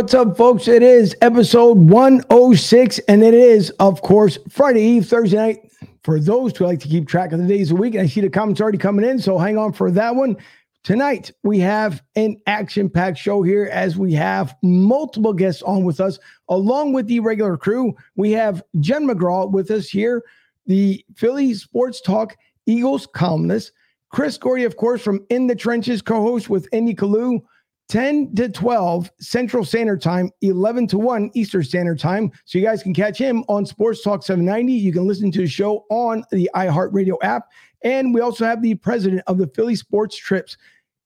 What's up, folks? It is episode 106, and it is, of course, Friday Eve, Thursday night. For those who like to keep track of the days of the week, I see the comments already coming in, so hang on for that one. Tonight, we have an action packed show here as we have multiple guests on with us, along with the regular crew. We have Jen McGraw with us here, the Philly Sports Talk Eagles columnist. Chris Gordy, of course, from In the Trenches, co host with Andy Kalu. 10 to 12 Central Standard Time, 11 to 1 Eastern Standard Time. So you guys can catch him on Sports Talk 790. You can listen to the show on the iHeartRadio app. And we also have the president of the Philly Sports Trips,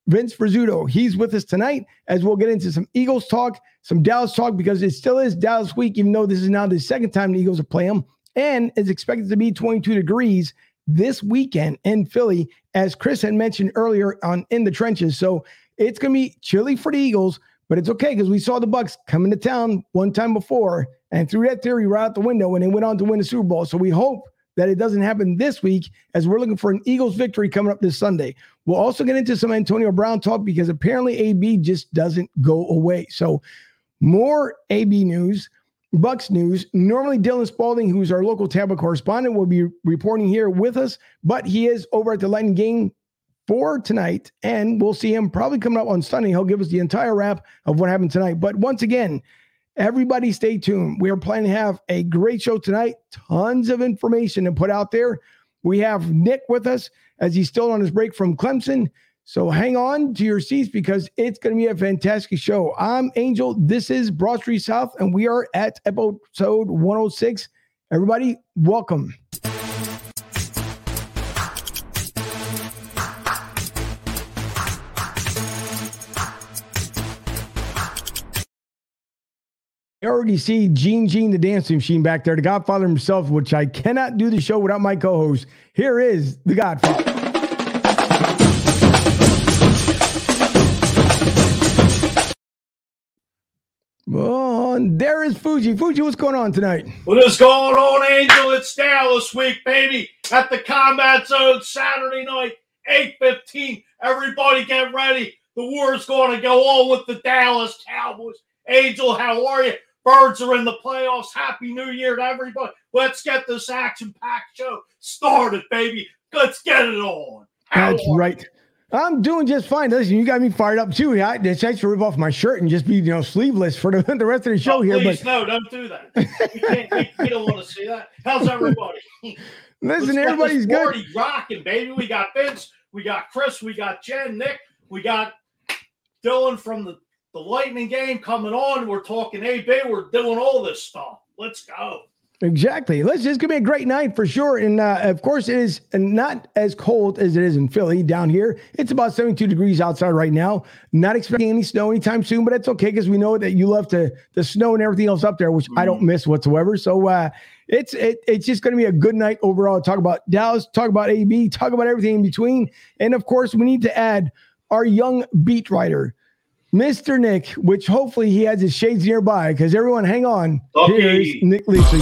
Vince Rizzuto. He's with us tonight as we'll get into some Eagles talk, some Dallas talk, because it still is Dallas week, even though this is now the second time the Eagles are playing them. And it's expected to be 22 degrees this weekend in Philly, as Chris had mentioned earlier on In the Trenches. So it's going to be chilly for the Eagles, but it's okay because we saw the Bucs come into town one time before and threw that theory right out the window when they went on to win the Super Bowl. So we hope that it doesn't happen this week as we're looking for an Eagles victory coming up this Sunday. We'll also get into some Antonio Brown talk because apparently AB just doesn't go away. So more AB news. Bucs news. Normally, Dylan Spalding, who's our local Tampa correspondent, will be reporting here with us, but he is over at the Lightning game for tonight, and we'll see him probably coming up on Sunday. He'll give us the entire wrap of what happened tonight. But once again, everybody stay tuned. We are planning to have a great show tonight, tons of information to put out there. We have Nick with us as he's still on his break from Clemson. So hang on to your seats because it's going to be a fantastic show. I'm Angel. This is Broad Street South, and we are at episode 106. Everybody, welcome. I already see Gene Gene the dancing machine back there, the Godfather himself, which I cannot do the show without my co-host. Here is the Godfather. Oh, there is Fuji. Fuji, what's going on tonight? What is going on, Angel? It's Dallas week, baby. At the Combat Zone Saturday night, 8.15. Everybody get ready. The war is going to go on with the Dallas Cowboys. Angel, how are you? Birds are in the playoffs. Happy New Year to everybody. Let's get this action packed show started, baby. Let's get it on. How That's right. I'm doing just fine. Listen, you got me fired up too. I just to rip off my shirt and just be, you know, sleeveless for the, the rest of the show oh, here. Please, but no, don't do that. We, can't, we, we don't want to see that. How's everybody? Listen, everybody's good. Rocking, baby. We got Vince, we got Chris, we got Jen, Nick, we got Dylan from the the Lightning game coming on. We're talking AB. We're doing all this stuff. Let's go. Exactly. Let's. It's gonna be a great night for sure. And uh, of course, it is not as cold as it is in Philly down here. It's about 72 degrees outside right now. Not expecting any snow anytime soon, but it's okay because we know that you love to the snow and everything else up there, which mm-hmm. I don't mm-hmm. miss whatsoever. So uh, it's it, it's just gonna be a good night overall. Talk about Dallas. Talk about AB. Talk about everything in between. And of course, we need to add our young beat writer Mr. Nick, which hopefully he has his shades nearby because everyone hang on. Okay. Here's Nick Leachley.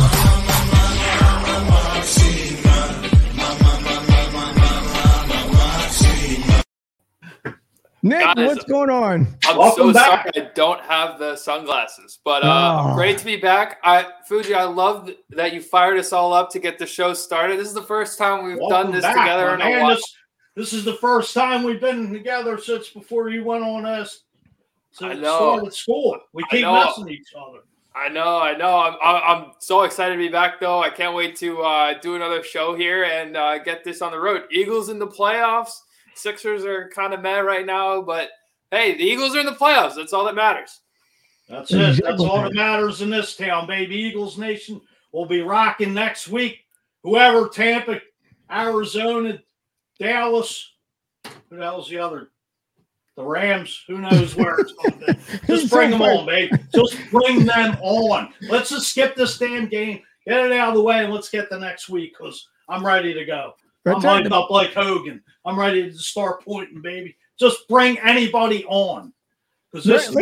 Nick, Guys, what's going on? I'm Welcome so back. sorry I don't have the sunglasses, but uh, oh. great to be back. I Fuji, I love that you fired us all up to get the show started. This is the first time we've Welcome done this back, together in a while. This, this, is the first time we've been together since before you went on us so I know. School. We keep messing each other. I know, I know. I'm, I'm so excited to be back, though. I can't wait to uh, do another show here and uh, get this on the road. Eagles in the playoffs. Sixers are kind of mad right now, but hey, the Eagles are in the playoffs. That's all that matters. That's it. That's all that matters in this town, baby. Eagles Nation will be rocking next week. Whoever, Tampa, Arizona, Dallas, who the hell's the other the Rams, who knows where it's going to be. Just bring them on, babe. Just bring them on. Let's just skip this damn game, get it out of the way, and let's get the next week because I'm ready to go. I'm hyped up like Hogan. I'm ready to start pointing, baby. Just bring anybody on. Because this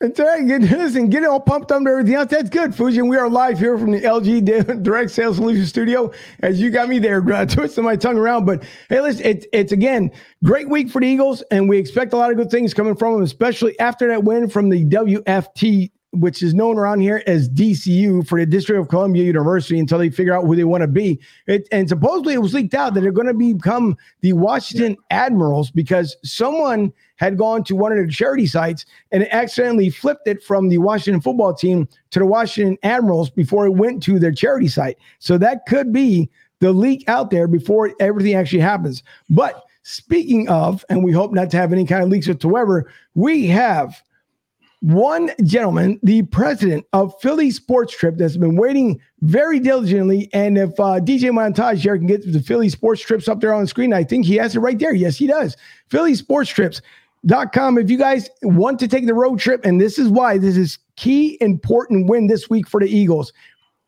That's right. Get, listen, get it all pumped up and everything else. That's good, Fuji. And We are live here from the LG Direct Sales Solution Studio. As you got me there, uh, twisting my tongue around. But hey, listen, it's it's again great week for the Eagles, and we expect a lot of good things coming from them, especially after that win from the WFT which is known around here as DCU for the District of Columbia University until they figure out who they want to be. It, and supposedly it was leaked out that they're going to become the Washington Admirals because someone had gone to one of their charity sites and accidentally flipped it from the Washington football team to the Washington Admirals before it went to their charity site. So that could be the leak out there before everything actually happens. But speaking of, and we hope not to have any kind of leaks whatsoever, we have one gentleman, the president of Philly Sports Trip, that's been waiting very diligently. And if uh, DJ Montage here can get the Philly Sports Trips up there on the screen, I think he has it right there. Yes, he does. Philly Sports Trips. Dot com. If you guys want to take the road trip, and this is why this is key important win this week for the Eagles.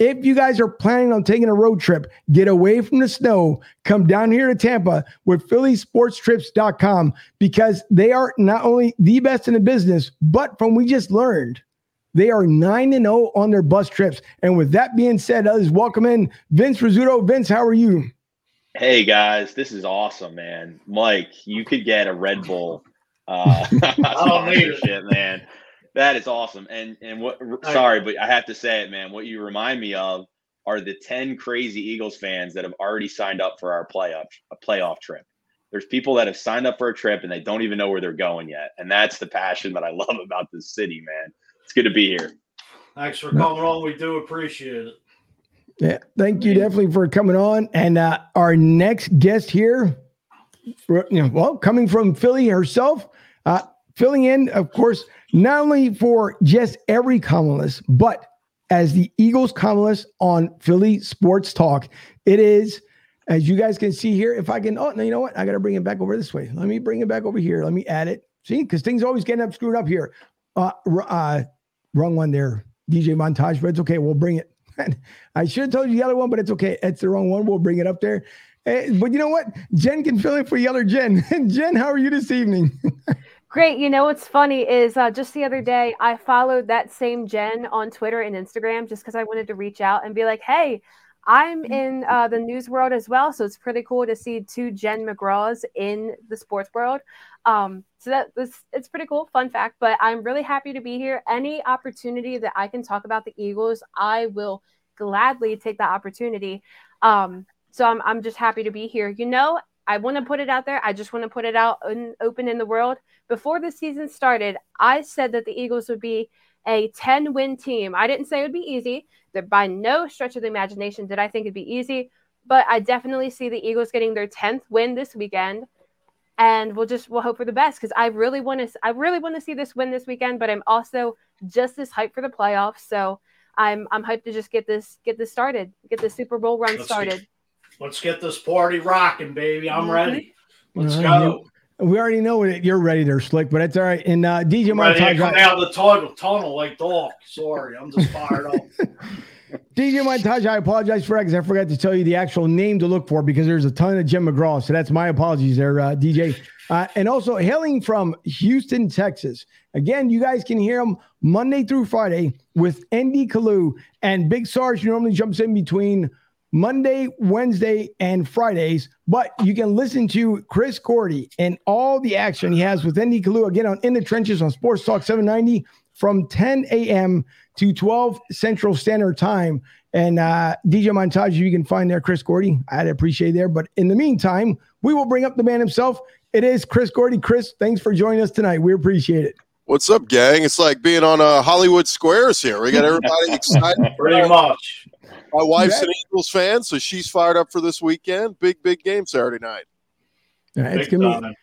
If you guys are planning on taking a road trip, get away from the snow, come down here to Tampa with PhillySportsTrips.com because they are not only the best in the business, but from we just learned, they are 9 and 0 on their bus trips. And with that being said, let's welcome in Vince Rizzuto. Vince, how are you? Hey guys, this is awesome, man. Mike, you could get a Red Bull uh sponsorship, man. That is awesome. And and what sorry, but I have to say it, man. What you remind me of are the 10 crazy Eagles fans that have already signed up for our playoff a playoff trip. There's people that have signed up for a trip and they don't even know where they're going yet. And that's the passion that I love about this city, man. It's good to be here. Thanks for coming on. We do appreciate it. Yeah, thank you definitely for coming on. And uh, our next guest here, you know, well, coming from Philly herself, uh, filling in, of course, not only for just every columnist, but as the Eagles columnist on Philly Sports Talk. It is, as you guys can see here, if I can, oh, no, you know what? I got to bring it back over this way. Let me bring it back over here. Let me add it. See, because things always getting up screwed up here. Uh, uh, wrong one there, DJ Montage, but it's okay. We'll bring it. I should have told you the other one, but it's okay. It's the wrong one. We'll bring it up there. Eh, but you know what? Jen can fill in for the other Jen. Jen, how are you this evening? Great. You know what's funny is uh, just the other day I followed that same Jen on Twitter and Instagram just because I wanted to reach out and be like, "Hey, I'm in uh, the news world as well, so it's pretty cool to see two Jen McGraws in the sports world." Um, so that was it's pretty cool, fun fact. But I'm really happy to be here. Any opportunity that I can talk about the Eagles, I will gladly take that opportunity. Um, so I'm I'm just happy to be here. You know, I want to put it out there. I just want to put it out and open in the world. Before the season started, I said that the Eagles would be a 10 win team. I didn't say it would be easy. That by no stretch of the imagination did I think it'd be easy, but I definitely see the Eagles getting their 10th win this weekend. And we'll just we'll hope for the best because I really want to I really want to see this win this weekend, but I'm also just as hyped for the playoffs. So I'm I'm hyped to just get this get this started, get the Super Bowl run Let's started. Let's get this party rocking, baby. I'm ready. Let's go. We already know that you're ready there, Slick, but it's all right. And uh, DJ Montage. Ready to come out of the tunnel, tunnel like dog. Sorry, I'm just fired up. DJ Montage, I apologize for that because I forgot to tell you the actual name to look for because there's a ton of Jim McGraw. So that's my apologies there, uh, DJ. Uh, and also hailing from Houston, Texas. Again, you guys can hear him Monday through Friday with Andy Kalu and Big Sarge normally jumps in between Monday, Wednesday, and Fridays. But you can listen to Chris Gordy and all the action he has with Andy Kalu again on In the Trenches on Sports Talk 790 from 10 a.m. to 12 Central Standard Time. And uh, DJ Montage, you can find there Chris Gordy. I'd appreciate there. But in the meantime, we will bring up the man himself. It is Chris Gordy. Chris, thanks for joining us tonight. We appreciate it. What's up, gang? It's like being on uh, Hollywood Squares here. We got everybody excited. Pretty much. My wife's an Eagles fan, so she's fired up for this weekend. Big, big game Saturday night. Yeah, it's gonna be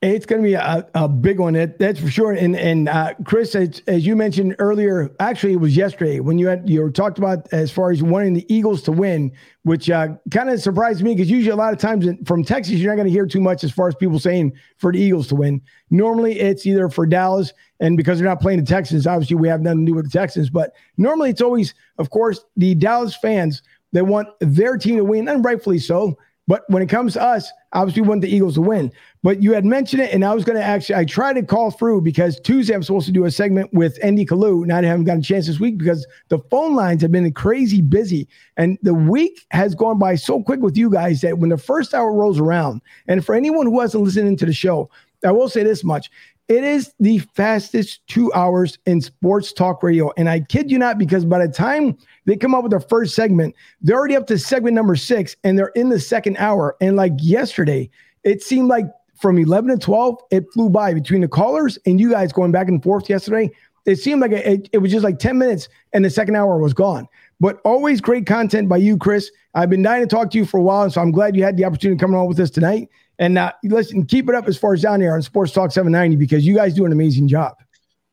it's going to be a, a big one. That, that's for sure. And and uh, Chris, as, as you mentioned earlier, actually it was yesterday when you had you talked about as far as wanting the Eagles to win, which uh, kind of surprised me because usually a lot of times from Texas you're not going to hear too much as far as people saying for the Eagles to win. Normally it's either for Dallas, and because they're not playing the Texans, obviously we have nothing to do with the Texans. But normally it's always, of course, the Dallas fans that want their team to win, and rightfully so But when it comes to us, obviously we want the Eagles to win. But you had mentioned it, and I was going to actually, I tried to call through because Tuesday I'm supposed to do a segment with Andy Kalu. Now I haven't gotten a chance this week because the phone lines have been crazy busy. And the week has gone by so quick with you guys that when the first hour rolls around, and for anyone who hasn't listened to the show, I will say this much. It is the fastest two hours in sports talk radio. And I kid you not, because by the time they come up with their first segment, they're already up to segment number six and they're in the second hour. And like yesterday, it seemed like from 11 to 12, it flew by between the callers and you guys going back and forth yesterday. It seemed like it, it was just like 10 minutes and the second hour was gone. But always great content by you, Chris. I've been dying to talk to you for a while, and so I'm glad you had the opportunity to come on with us tonight. And uh, listen, keep it up as far as down there on Sports Talk 790 because you guys do an amazing job.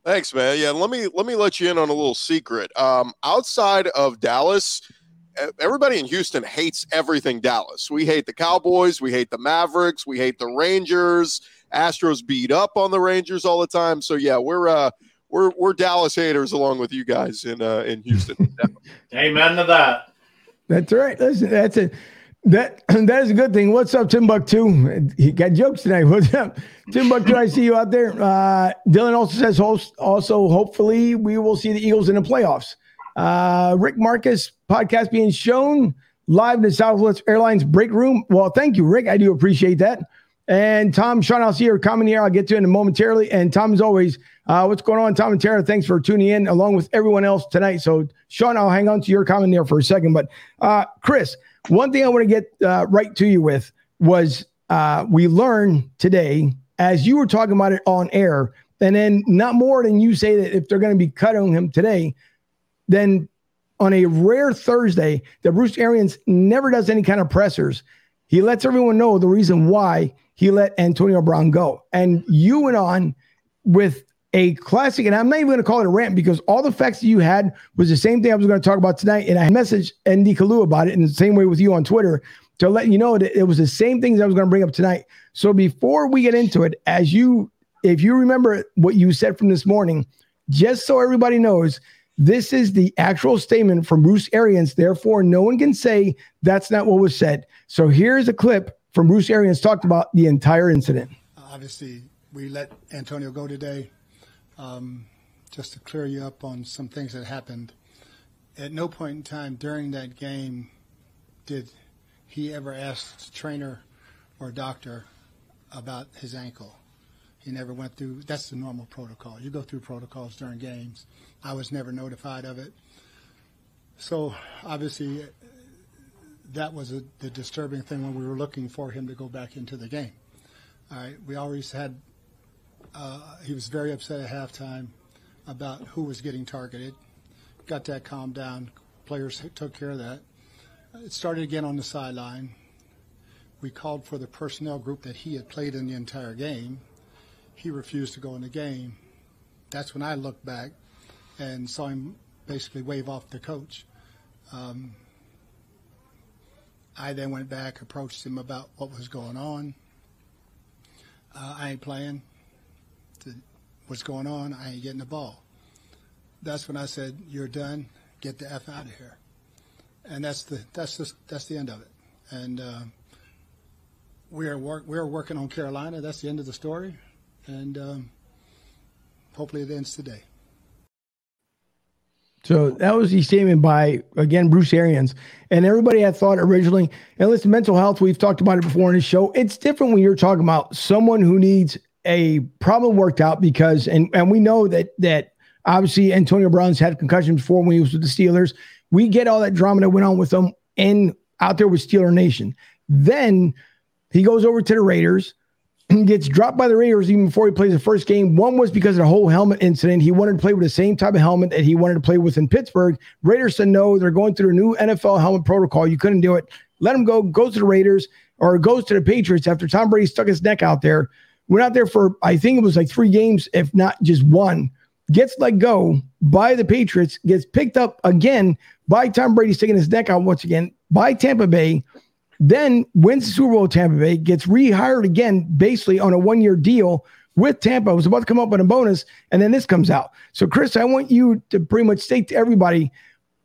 Thanks, man. Yeah, let me let me let you in on a little secret. Um, outside of Dallas, everybody in Houston hates everything Dallas. We hate the Cowboys, we hate the Mavericks, we hate the Rangers. Astros beat up on the Rangers all the time. So yeah, we're uh we're we're Dallas haters along with you guys in uh in Houston. Amen to that. That's right. Listen, that's it. That that is a good thing. What's up, Timbuktu? He got jokes tonight. What's up, Timbuktu? I see you out there. Uh, Dylan also says, host, also hopefully we will see the Eagles in the playoffs. Uh, Rick Marcus podcast being shown live in the Southwest Airlines break room. Well, thank you, Rick. I do appreciate that. And Tom, Sean, I'll see your comment here. I'll get to it in momentarily. And Tom, as always, uh, what's going on, Tom and Tara? Thanks for tuning in along with everyone else tonight. So, Sean, I'll hang on to your comment there for a second. But uh, Chris, one thing I want to get uh, right to you with was uh, we learned today, as you were talking about it on air, and then not more than you say that if they're going to be cutting him today, then on a rare Thursday that Bruce Arians never does any kind of pressers. He lets everyone know the reason why he let Antonio Brown go. And you went on with a classic, and I'm not even going to call it a rant because all the facts that you had was the same thing I was going to talk about tonight. And I messaged Andy Kalu about it in the same way with you on Twitter to let you know that it was the same things I was going to bring up tonight. So before we get into it, as you, if you remember what you said from this morning, just so everybody knows, this is the actual statement from Bruce Arians. Therefore, no one can say that's not what was said. So here's a clip from Bruce Arians talked about the entire incident. Obviously, we let Antonio go today. Um, just to clear you up on some things that happened. At no point in time during that game did he ever ask trainer or doctor about his ankle. He never went through. That's the normal protocol. You go through protocols during games. I was never notified of it. So obviously, that was a, the disturbing thing when we were looking for him to go back into the game. All right, we always had uh, he was very upset at halftime about who was getting targeted. Got that calmed down. Players took care of that. It started again on the sideline. We called for the personnel group that he had played in the entire game. He refused to go in the game. That's when I looked back and saw him basically wave off the coach. Um, I then went back, approached him about what was going on. Uh, I ain't playing what's going on? I ain't getting the ball. That's when I said, "You're done. Get the f out of here." And that's the that's just that's the end of it. And uh, we're work we're working on Carolina. That's the end of the story, and um, hopefully it ends today. So that was the statement by again Bruce Arians, and everybody had thought originally. And listen, mental health. We've talked about it before in the show. It's different when you're talking about someone who needs a problem worked out because and and we know that that obviously Antonio Brown's had concussions before when he was with the Steelers. We get all that drama that went on with him in out there with Steeler Nation. Then he goes over to the Raiders and gets dropped by the Raiders even before he plays the first game. One was because of the whole helmet incident. He wanted to play with the same type of helmet that he wanted to play with in Pittsburgh. Raiders said no, they're going through a new NFL helmet protocol. You couldn't do it. Let him go, goes to the Raiders or goes to the Patriots after Tom Brady stuck his neck out there went out there for I think it was like three games, if not just one. Gets let go by the Patriots, gets picked up again by Tom Brady sticking his neck out once again by Tampa Bay, then wins the Super Bowl Tampa Bay, gets rehired again, basically on a one year deal with Tampa. was about to come up with a bonus, and then this comes out. So, Chris, I want you to pretty much state to everybody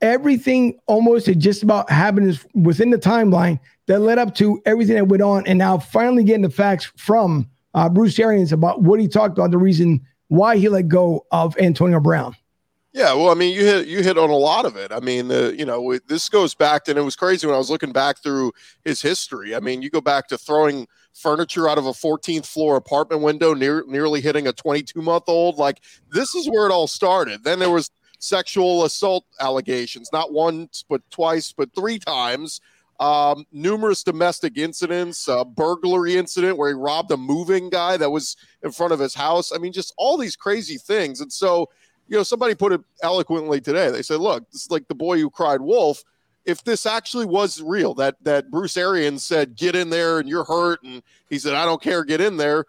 everything almost had just about happened within the timeline that led up to everything that went on. And now finally getting the facts from uh, Bruce Arians about what he talked about, the reason why he let go of Antonio Brown. Yeah, well, I mean, you hit you hit on a lot of it. I mean, the you know this goes back, and it was crazy when I was looking back through his history. I mean, you go back to throwing furniture out of a 14th floor apartment window, near, nearly hitting a 22 month old. Like this is where it all started. Then there was sexual assault allegations, not once but twice, but three times. Um, numerous domestic incidents, a burglary incident where he robbed a moving guy that was in front of his house. I mean, just all these crazy things. And so you know, somebody put it eloquently today. They said, look, this is like the boy who cried wolf. If this actually was real, that that Bruce Arians said, get in there and you're hurt, and he said, I don't care, get in there.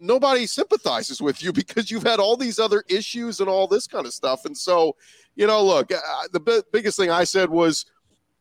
Nobody sympathizes with you because you've had all these other issues and all this kind of stuff. And so, you know, look, uh, the b- biggest thing I said was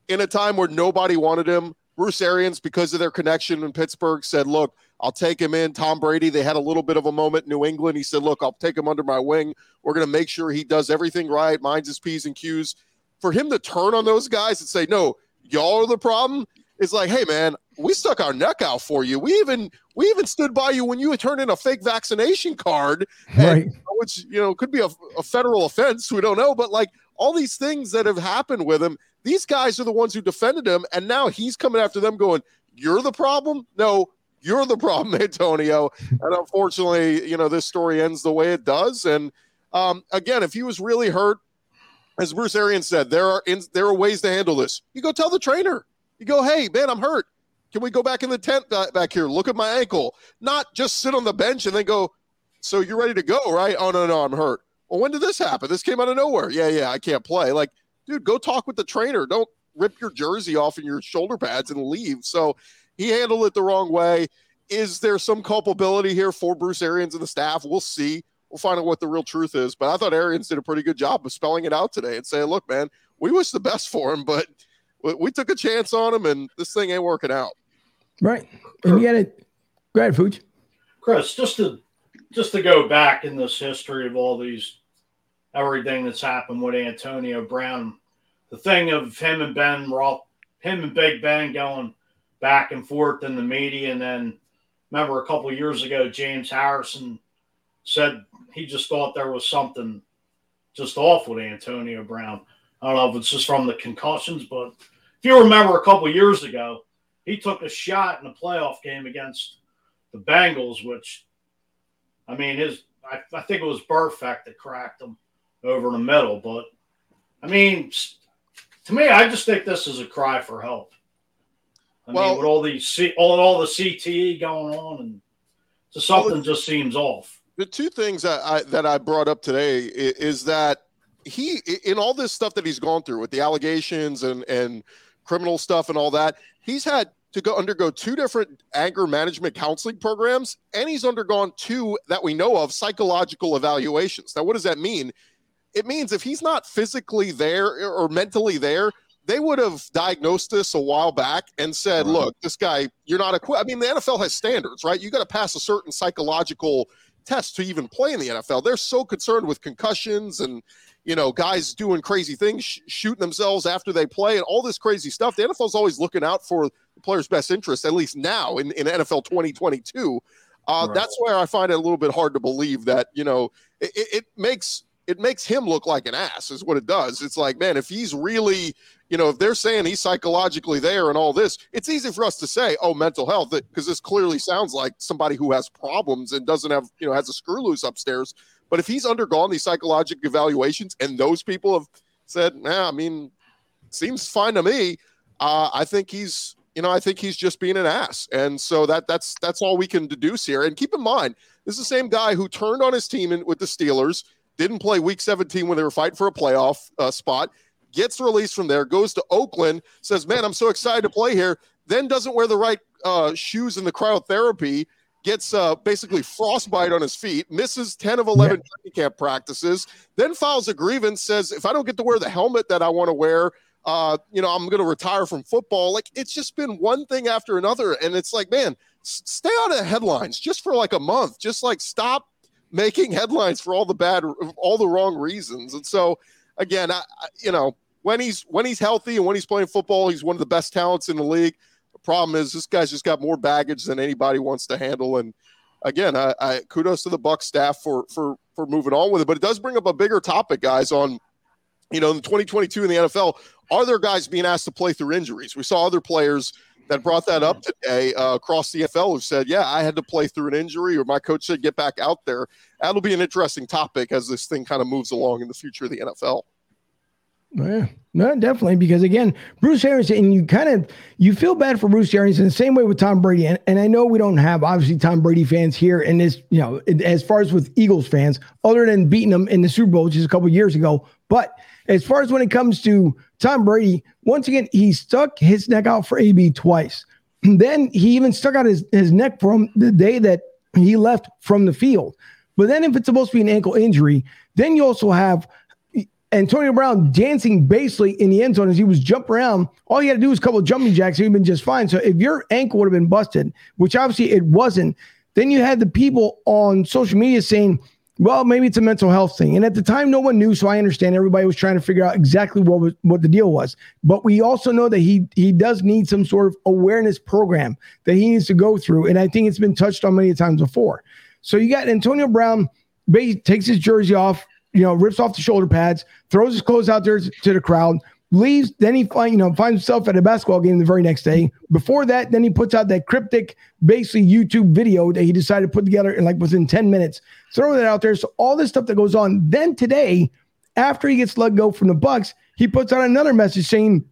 in a time where nobody wanted him, Bruce Arians, because of their connection in Pittsburgh, said, look, I'll take him in. Tom Brady, they had a little bit of a moment in New England. He said, Look, I'll take him under my wing. We're going to make sure he does everything right, minds his P's and Q's. For him to turn on those guys and say, No, y'all are the problem, it's like, hey man, we stuck our neck out for you. We even we even stood by you when you had turned in a fake vaccination card, right? And, which you know could be a, a federal offense. We don't know, but like all these things that have happened with him, these guys are the ones who defended him, and now he's coming after them, going, "You're the problem." No, you're the problem, Antonio. And unfortunately, you know, this story ends the way it does. And um, again, if he was really hurt, as Bruce Arians said, there are in, there are ways to handle this. You go tell the trainer. You go, hey man, I'm hurt. Can we go back in the tent back here? Look at my ankle. Not just sit on the bench and then go. So you're ready to go, right? Oh no, no, I'm hurt. Well, when did this happen? This came out of nowhere. Yeah, yeah, I can't play. Like, dude, go talk with the trainer. Don't rip your jersey off and your shoulder pads and leave. So he handled it the wrong way. Is there some culpability here for Bruce Arians and the staff? We'll see. We'll find out what the real truth is. But I thought Arians did a pretty good job of spelling it out today and saying, look, man, we wish the best for him, but we, we took a chance on him and this thing ain't working out. Right. And you got it. Go ahead, Fuji. Chris, just to just to go back in this history of all these everything that's happened with Antonio Brown, the thing of him and Ben Roth, him and Big Ben going back and forth in the media. And then remember a couple years ago, James Harrison said he just thought there was something just off with Antonio Brown. I don't know if it's just from the concussions, but if you remember a couple years ago, he took a shot in a playoff game against the Bengals, which I mean, his I, I think it was Burfict that cracked him over the middle. But I mean, to me, I just think this is a cry for help. I well, mean, with all these all, all the CTE going on, and so something well, just seems off. The two things that I that I brought up today is that he in all this stuff that he's gone through with the allegations and and criminal stuff and all that, he's had to go undergo two different anger management counseling programs, and he's undergone two that we know of psychological evaluations. Now, what does that mean? It means if he's not physically there or mentally there, they would have diagnosed this a while back and said, right. look, this guy, you're not equipped. I mean, the NFL has standards, right? You got to pass a certain psychological test to even play in the NFL. They're so concerned with concussions and, you know, guys doing crazy things, sh- shooting themselves after they play and all this crazy stuff. The NFL's always looking out for the player's best interest, at least now in, in NFL 2022. Uh, right. That's where I find it a little bit hard to believe that, you know, it, it makes it makes him look like an ass is what it does. It's like man if he's really you know if they're saying he's psychologically there and all this it's easy for us to say oh mental health because this clearly sounds like somebody who has problems and doesn't have you know has a screw loose upstairs. But if he's undergone these psychological evaluations and those people have said nah, i mean seems fine to me uh, i think he's you know i think he's just being an ass. And so that that's that's all we can deduce here. And keep in mind this is the same guy who turned on his team in, with the steelers didn't play week 17 when they were fighting for a playoff uh, spot, gets released from there, goes to Oakland, says, Man, I'm so excited to play here, then doesn't wear the right uh, shoes in the cryotherapy, gets uh, basically frostbite on his feet, misses 10 of 11 yeah. camp practices, then files a grievance, says, If I don't get to wear the helmet that I want to wear, uh, you know, I'm going to retire from football. Like it's just been one thing after another. And it's like, man, stay out of the headlines just for like a month. Just like stop making headlines for all the bad, all the wrong reasons. And so, again, I, you know, when he's when he's healthy and when he's playing football, he's one of the best talents in the league. The problem is this guy's just got more baggage than anybody wants to handle. And again, I, I kudos to the Buck staff for for for moving on with it. But it does bring up a bigger topic, guys, on you know, in 2022 in the NFL, are there guys being asked to play through injuries? We saw other players that brought that up today uh, across the NFL who said, Yeah, I had to play through an injury, or my coach said, Get back out there. That'll be an interesting topic as this thing kind of moves along in the future of the NFL. Yeah, no, definitely. Because again, Bruce Arians, and you kind of you feel bad for Bruce Arians in the same way with Tom Brady. And, and I know we don't have obviously Tom Brady fans here, and this, you know, as far as with Eagles fans, other than beating them in the Super Bowl, just a couple years ago. But as far as when it comes to Tom Brady, once again, he stuck his neck out for AB twice. then he even stuck out his, his neck from the day that he left from the field. But then if it's supposed to be an ankle injury, then you also have Antonio Brown dancing basically in the end zone as he was jumping around. All he had to do was a couple of jumping jacks, he'd been just fine. So if your ankle would have been busted, which obviously it wasn't, then you had the people on social media saying, well, maybe it's a mental health thing. And at the time, no one knew. So I understand everybody was trying to figure out exactly what was what the deal was. But we also know that he he does need some sort of awareness program that he needs to go through. And I think it's been touched on many times before. So you got Antonio Brown takes his jersey off, you know, rips off the shoulder pads, throws his clothes out there to the crowd, leaves. Then he find, you know finds himself at a basketball game the very next day. Before that, then he puts out that cryptic, basically YouTube video that he decided to put together in like within ten minutes. Throw that out there. So all this stuff that goes on. Then today, after he gets let go from the Bucs, he puts out another message saying,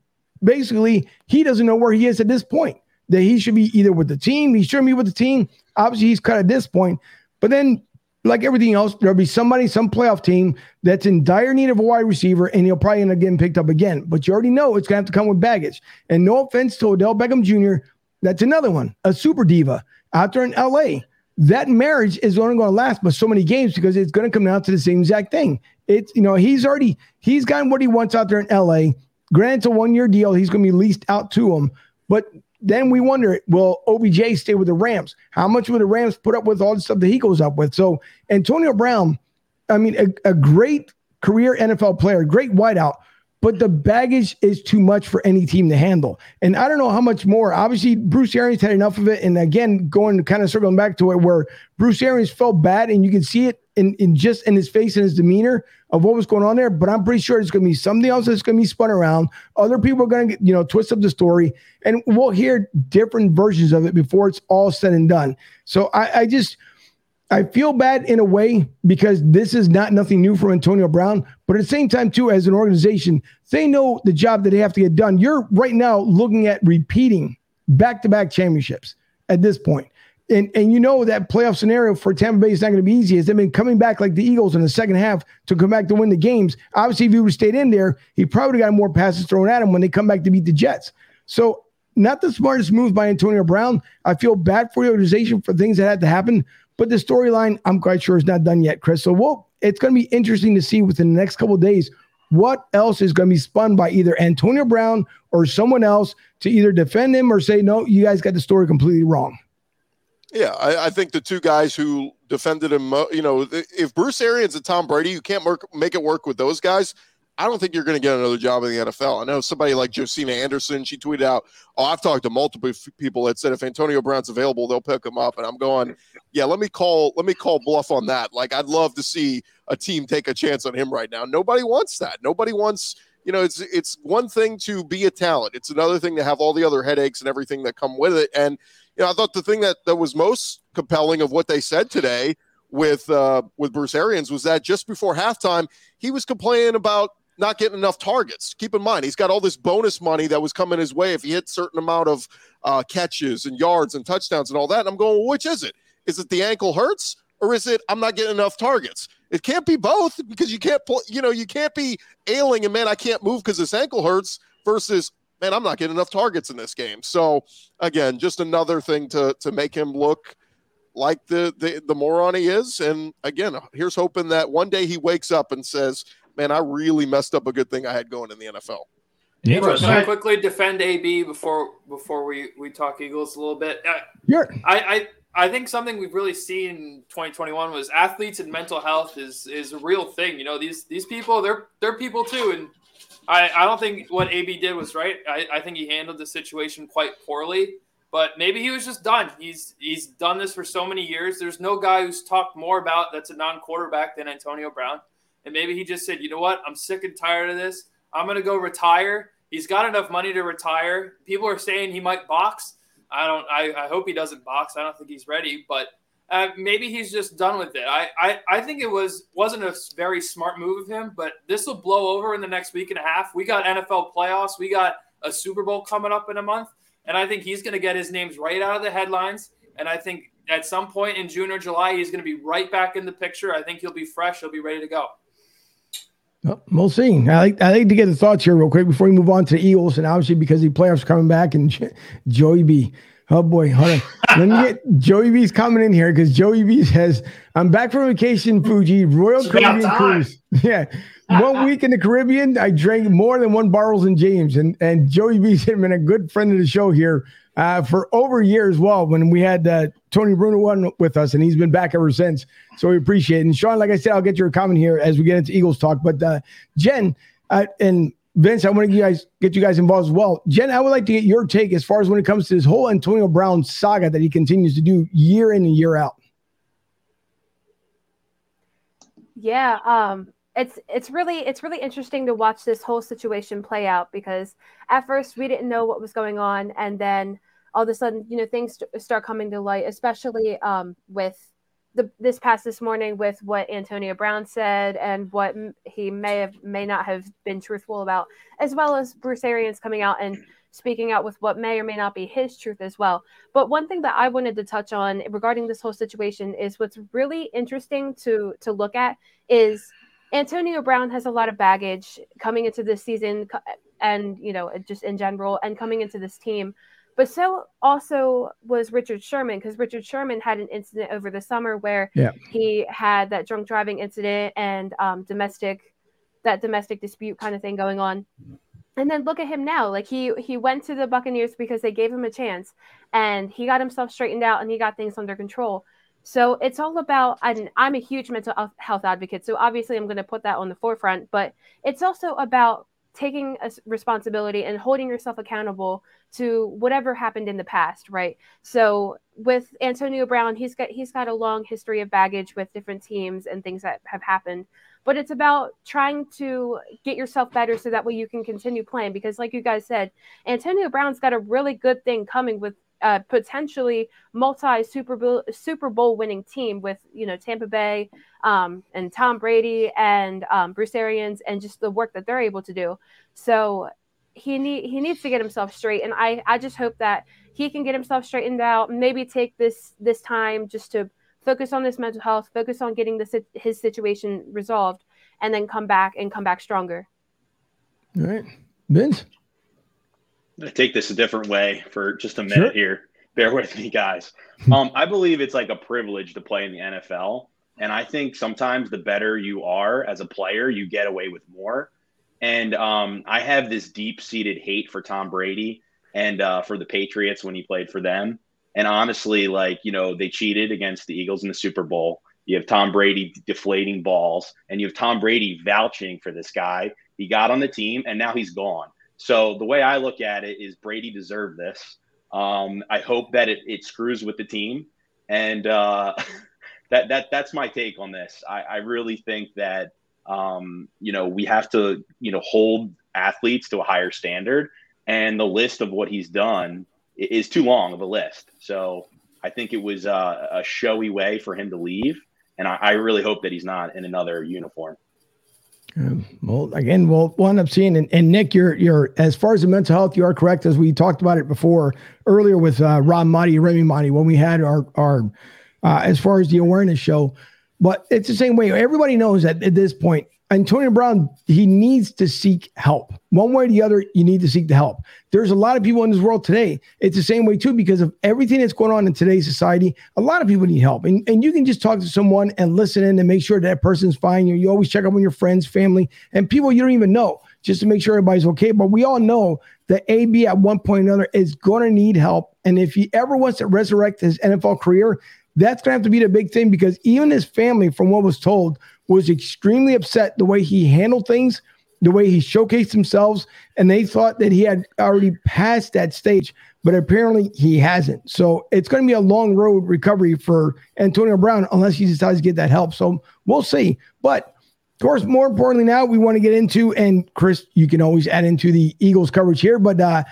basically, he doesn't know where he is at this point. That he should be either with the team, he shouldn't be with the team. Obviously, he's cut at this point. But then like everything else, there'll be somebody, some playoff team that's in dire need of a wide receiver, and he'll probably end up getting picked up again. But you already know it's going to have to come with baggage. And no offense to Odell Beckham Jr., that's another one, a super diva out there in LA. That marriage is only going to last but so many games because it's going to come down to the same exact thing. It's, you know, he's already, he's gotten what he wants out there in LA. Granted, it's a one year deal. He's going to be leased out to him. But then we wonder, will OBJ stay with the Rams? How much will the Rams put up with all the stuff that he goes up with? So Antonio Brown, I mean, a, a great career NFL player, great wideout, but the baggage is too much for any team to handle. And I don't know how much more. Obviously, Bruce Arians had enough of it. And again, going kind of circling back to it where Bruce Arians felt bad and you can see it in, in just in his face and his demeanor of what was going on there. But I'm pretty sure it's going to be something else that's going to be spun around. Other people are going to, you know, twist up the story, and we'll hear different versions of it before it's all said and done. So I, I just. I feel bad in a way because this is not nothing new for Antonio Brown, but at the same time, too, as an organization, they know the job that they have to get done. You're right now looking at repeating back to back championships at this point and and you know that playoff scenario for Tampa Bay is not going to be easy. As they've been coming back like the Eagles in the second half to come back to win the games. Obviously, if he would stayed in there, he probably got more passes thrown at him when they come back to beat the Jets. So, not the smartest move by Antonio Brown. I feel bad for the organization for things that had to happen, but the storyline I'm quite sure is not done yet, Chris. So, well, it's going to be interesting to see within the next couple days what else is going to be spun by either Antonio Brown or someone else to either defend him or say, no, you guys got the story completely wrong. Yeah, I, I, think the two guys who defended him, you know, if Bruce Arians and Tom Brady, you can't work, make it work with those guys. I don't think you're going to get another job in the NFL. I know somebody like Josina Anderson. She tweeted out, "Oh, I've talked to multiple people that said if Antonio Brown's available, they'll pick him up." And I'm going, "Yeah, let me call, let me call bluff on that." Like, I'd love to see a team take a chance on him right now. Nobody wants that. Nobody wants you know, it's it's one thing to be a talent. It's another thing to have all the other headaches and everything that come with it. And you know, I thought the thing that that was most compelling of what they said today with uh, with Bruce Arians was that just before halftime, he was complaining about not getting enough targets. Keep in mind, he's got all this bonus money that was coming his way if he hit certain amount of uh, catches and yards and touchdowns and all that. And I'm going, well, which is it? Is it the ankle hurts or is it I'm not getting enough targets? It can't be both because you can't pull, you know, you can't be ailing and man, I can't move because this ankle hurts versus man, I'm not getting enough targets in this game. So again, just another thing to to make him look like the the, the moron he is. And again, here's hoping that one day he wakes up and says, "Man, I really messed up a good thing I had going in the NFL." Yeah, can I quickly defend AB before before we we talk Eagles a little bit? Uh, yeah, I, I I think something we've really seen in 2021 was athletes and mental health is is a real thing. You know, these these people they're they're people too, and I, I don't think what AB did was right. I, I think he handled the situation quite poorly. But maybe he was just done. He's he's done this for so many years. There's no guy who's talked more about that's a non-quarterback than Antonio Brown. And maybe he just said, you know what? I'm sick and tired of this. I'm gonna go retire. He's got enough money to retire. People are saying he might box. I don't. I, I hope he doesn't box. I don't think he's ready. But uh, maybe he's just done with it. I, I, I think it was wasn't a very smart move of him, but this will blow over in the next week and a half. We got NFL playoffs. We got a Super Bowl coming up in a month, and I think he's going to get his names right out of the headlines. And I think at some point in June or July, he's going to be right back in the picture. I think he'll be fresh. He'll be ready to go. Well, see. I like I like to get the thoughts here real quick before we move on to the Eagles, and obviously because the playoffs are coming back, and Joey B. Oh boy, hold on. Let me get Joey B's coming in here because Joey B says, I'm back from vacation, Fuji, Royal Caribbean Cruise. Yeah. one week in the Caribbean, I drank more than one Bartles and James. And and Joey B's been a good friend of the show here uh, for over a year as well when we had uh, Tony Bruno one with us, and he's been back ever since. So we appreciate it. And Sean, like I said, I'll get your comment here as we get into Eagles talk. But uh, Jen, uh, and Vince, I want to get you guys get you guys involved as well. Jen, I would like to get your take as far as when it comes to this whole Antonio Brown saga that he continues to do year in and year out. Yeah, um, it's it's really it's really interesting to watch this whole situation play out because at first we didn't know what was going on, and then all of a sudden, you know, things start coming to light, especially um, with the this past this morning with what Antonio Brown said and what he may have may not have been truthful about, as well as Bruce Arians coming out and speaking out with what may or may not be his truth as well. But one thing that I wanted to touch on regarding this whole situation is what's really interesting to to look at is Antonio Brown has a lot of baggage coming into this season and you know just in general and coming into this team but so also was Richard Sherman because Richard Sherman had an incident over the summer where yeah. he had that drunk driving incident and um, domestic that domestic dispute kind of thing going on. And then look at him now. Like he he went to the Buccaneers because they gave him a chance and he got himself straightened out and he got things under control. So it's all about and I'm a huge mental health advocate. So obviously I'm going to put that on the forefront, but it's also about taking a responsibility and holding yourself accountable to whatever happened in the past right so with antonio brown he's got he's got a long history of baggage with different teams and things that have happened but it's about trying to get yourself better so that way you can continue playing because like you guys said antonio brown's got a really good thing coming with uh, potentially multi Super Bowl Super Bowl winning team with you know Tampa Bay um, and Tom Brady and um, Bruce Arians and just the work that they're able to do. So he need he needs to get himself straight, and I I just hope that he can get himself straightened out. Maybe take this this time just to focus on this mental health, focus on getting this his situation resolved, and then come back and come back stronger. All right, Vince. Take this a different way for just a minute sure. here. Bear with me, guys. Um, I believe it's like a privilege to play in the NFL. And I think sometimes the better you are as a player, you get away with more. And um, I have this deep seated hate for Tom Brady and uh, for the Patriots when he played for them. And honestly, like, you know, they cheated against the Eagles in the Super Bowl. You have Tom Brady deflating balls, and you have Tom Brady vouching for this guy. He got on the team, and now he's gone. So the way I look at it is Brady deserved this. Um, I hope that it, it screws with the team, and uh, that that that's my take on this. I, I really think that um, you know we have to you know hold athletes to a higher standard, and the list of what he's done is too long of a list. So I think it was uh, a showy way for him to leave, and I, I really hope that he's not in another uniform. Well, again, we'll, end up seeing. And, and, Nick, you're you're as far as the mental health, you are correct. As we talked about it before earlier with uh, Rob Marty, Remy Marty, when we had our our uh, as far as the awareness show. But it's the same way. Everybody knows that at this point, Antonio Brown, he needs to seek help. One way or the other, you need to seek the help. There's a lot of people in this world today. It's the same way too, because of everything that's going on in today's society. A lot of people need help. And, and you can just talk to someone and listen in and make sure that person's fine. You, you always check up on your friends, family, and people you don't even know just to make sure everybody's okay. But we all know that AB at one point or another is going to need help. And if he ever wants to resurrect his NFL career, that's going to have to be the big thing because even his family, from what was told, was extremely upset the way he handled things the way he showcased himself, and they thought that he had already passed that stage, but apparently he hasn't. So it's going to be a long road recovery for Antonio Brown unless he decides to get that help. So we'll see. But of course, more importantly, now we want to get into, and Chris, you can always add into the Eagles coverage here, but uh,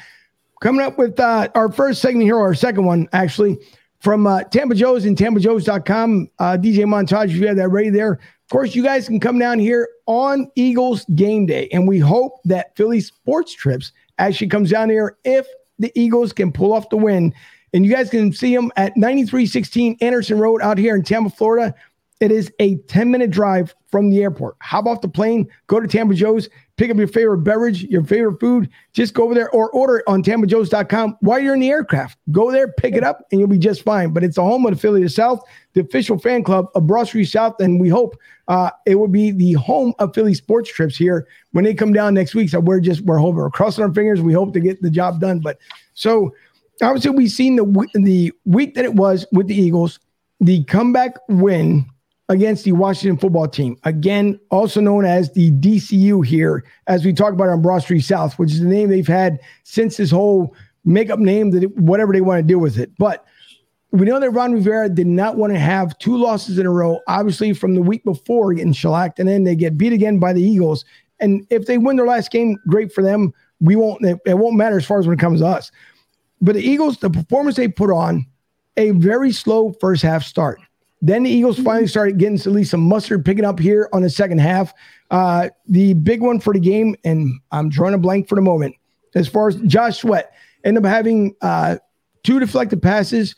coming up with uh, our first segment here, or our second one, actually, from uh, Tampa Joe's and TampaJoes.com. Uh, DJ Montage, if you have that ready there. Of course, you guys can come down here on Eagles game day, and we hope that Philly Sports Trips actually comes down here if the Eagles can pull off the win. And you guys can see them at 9316 Anderson Road out here in Tampa, Florida. It is a 10 minute drive from the airport. Hop off the plane, go to Tampa Joe's, pick up your favorite beverage, your favorite food. Just go over there or order it on tampajoes.com while you're in the aircraft. Go there, pick it up, and you'll be just fine. But it's the home of the Philly South, the official fan club of Broad South. And we hope uh, it will be the home of Philly sports trips here when they come down next week. So we're just, we're hoping, we're crossing our fingers. We hope to get the job done. But so obviously, we've seen the, the week that it was with the Eagles, the comeback win against the Washington football team. Again, also known as the DCU here, as we talk about on Broad Street South, which is the name they've had since this whole makeup name that whatever they want to do with it. But we know that Ron Rivera did not want to have two losses in a row, obviously from the week before getting shellacked, and then they get beat again by the Eagles. And if they win their last game, great for them. We won't. It won't matter as far as when it comes to us. But the Eagles, the performance they put on, a very slow first half start. Then the Eagles finally started getting at least some mustard picking up here on the second half. Uh, the big one for the game, and I'm drawing a blank for the moment, as far as Josh Sweat, end up having uh, two deflected passes,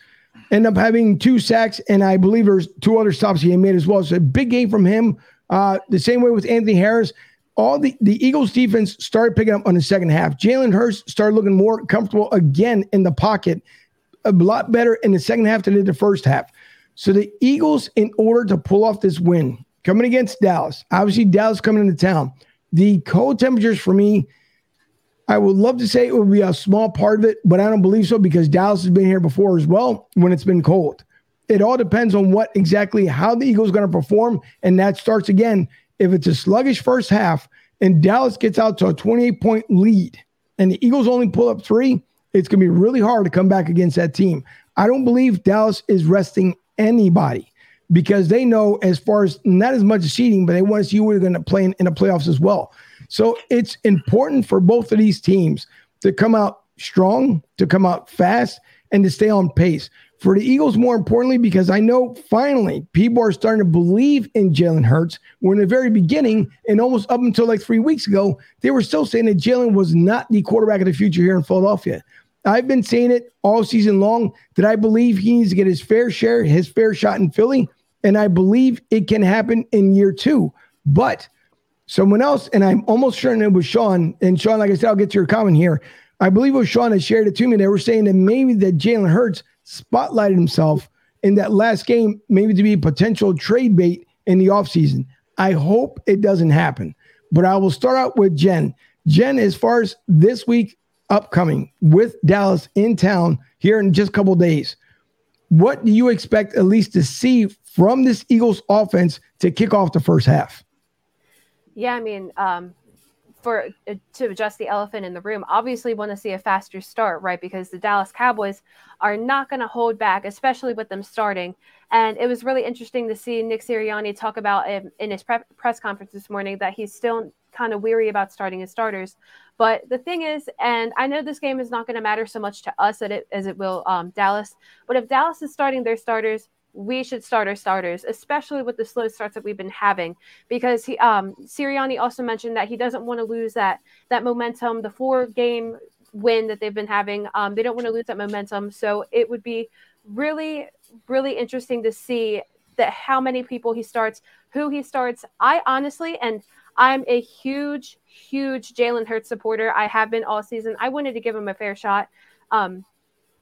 end up having two sacks, and I believe there's two other stops he made as well. So a big game from him. Uh, the same way with Anthony Harris. All the, the Eagles defense started picking up on the second half. Jalen Hurts started looking more comfortable again in the pocket, a lot better in the second half than in the first half. So the Eagles, in order to pull off this win, coming against Dallas, obviously Dallas coming into town, the cold temperatures for me, I would love to say it would be a small part of it, but I don't believe so because Dallas has been here before as well when it's been cold. It all depends on what exactly how the Eagles going to perform, and that starts again if it's a sluggish first half and Dallas gets out to a 28 point lead and the Eagles only pull up three, it's going to be really hard to come back against that team. I don't believe Dallas is resting anybody because they know as far as not as much as cheating, but they want to see who are going to play in, in the playoffs as well. So it's important for both of these teams to come out strong, to come out fast, and to stay on pace. For the Eagles, more importantly, because I know finally people are starting to believe in Jalen Hurts. Where in the very beginning, and almost up until like three weeks ago, they were still saying that Jalen was not the quarterback of the future here in Philadelphia. I've been saying it all season long that I believe he needs to get his fair share, his fair shot in Philly. And I believe it can happen in year two. But someone else, and I'm almost certain it was Sean, and Sean, like I said, I'll get to your comment here. I believe it was Sean that shared it to me. They were saying that maybe that Jalen Hurts spotlighted himself in that last game, maybe to be a potential trade bait in the offseason. I hope it doesn't happen. But I will start out with Jen. Jen, as far as this week, upcoming with Dallas in town here in just a couple days. What do you expect at least to see from this Eagles offense to kick off the first half? Yeah, I mean, um, for uh, to adjust the elephant in the room, obviously want to see a faster start, right? Because the Dallas Cowboys are not going to hold back, especially with them starting. And it was really interesting to see Nick Sirianni talk about in, in his pre- press conference this morning that he's still kind of weary about starting his starters. But the thing is, and I know this game is not going to matter so much to us as it, as it will um, Dallas, but if Dallas is starting their starters, we should start our starters, especially with the slow starts that we've been having. Because he, um, Sirianni also mentioned that he doesn't want to lose that that momentum, the four game win that they've been having. Um, they don't want to lose that momentum, so it would be really, really interesting to see that how many people he starts, who he starts. I honestly, and I'm a huge, huge Jalen Hurts supporter. I have been all season. I wanted to give him a fair shot. Um,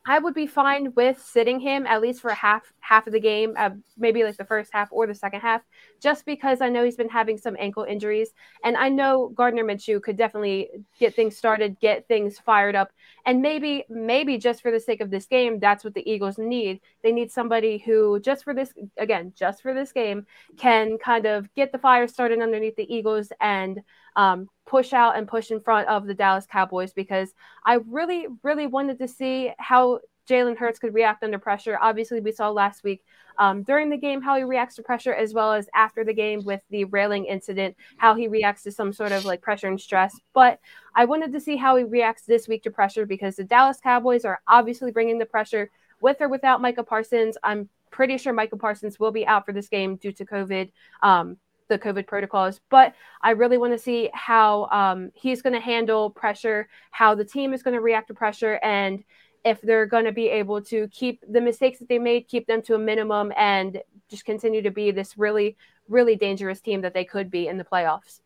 I would be fine with sitting him at least for half half of the game, uh, maybe like the first half or the second half, just because I know he's been having some ankle injuries, and I know Gardner Minshew could definitely get things started, get things fired up, and maybe maybe just for the sake of this game, that's what the Eagles need. They need somebody who just for this again, just for this game, can kind of get the fire started underneath the Eagles and um, push out and push in front of the Dallas Cowboys because I really, really wanted to see how Jalen Hurts could react under pressure. Obviously, we saw last week um, during the game how he reacts to pressure, as well as after the game with the railing incident, how he reacts to some sort of like pressure and stress. But I wanted to see how he reacts this week to pressure because the Dallas Cowboys are obviously bringing the pressure with or without Micah Parsons. I'm pretty sure Micah Parsons will be out for this game due to COVID. Um, the COVID protocols, but I really want to see how um, he's going to handle pressure, how the team is going to react to pressure, and if they're going to be able to keep the mistakes that they made, keep them to a minimum, and just continue to be this really, really dangerous team that they could be in the playoffs.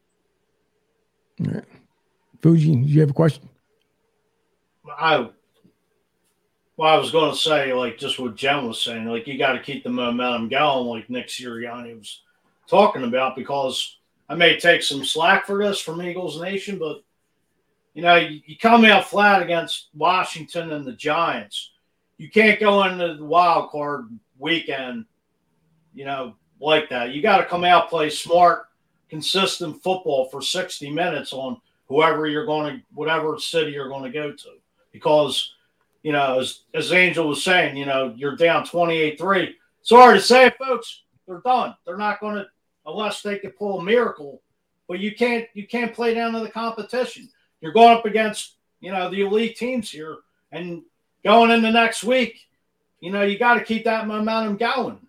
All right. Fuji, do you have a question? I well, I was going to say, like, just what Jen was saying, like, you got to keep the momentum going, like Nick Sirianni was talking about, because I may take some slack for this from Eagles Nation, but you know, you, come out flat against Washington and the Giants. You can't go into the wild card weekend, you know, like that. You got to come out, play smart, consistent football for 60 minutes on whoever you're going to, whatever city you're going to go to. Because, you know, as, as Angel was saying, you know, you're down 28 3. Sorry to say it, folks, they're done. They're not going to, unless they can pull a miracle. But you can't, you can't play down to the competition you're going up against, you know, the elite teams here and going into next week, you know, you got to keep that momentum going.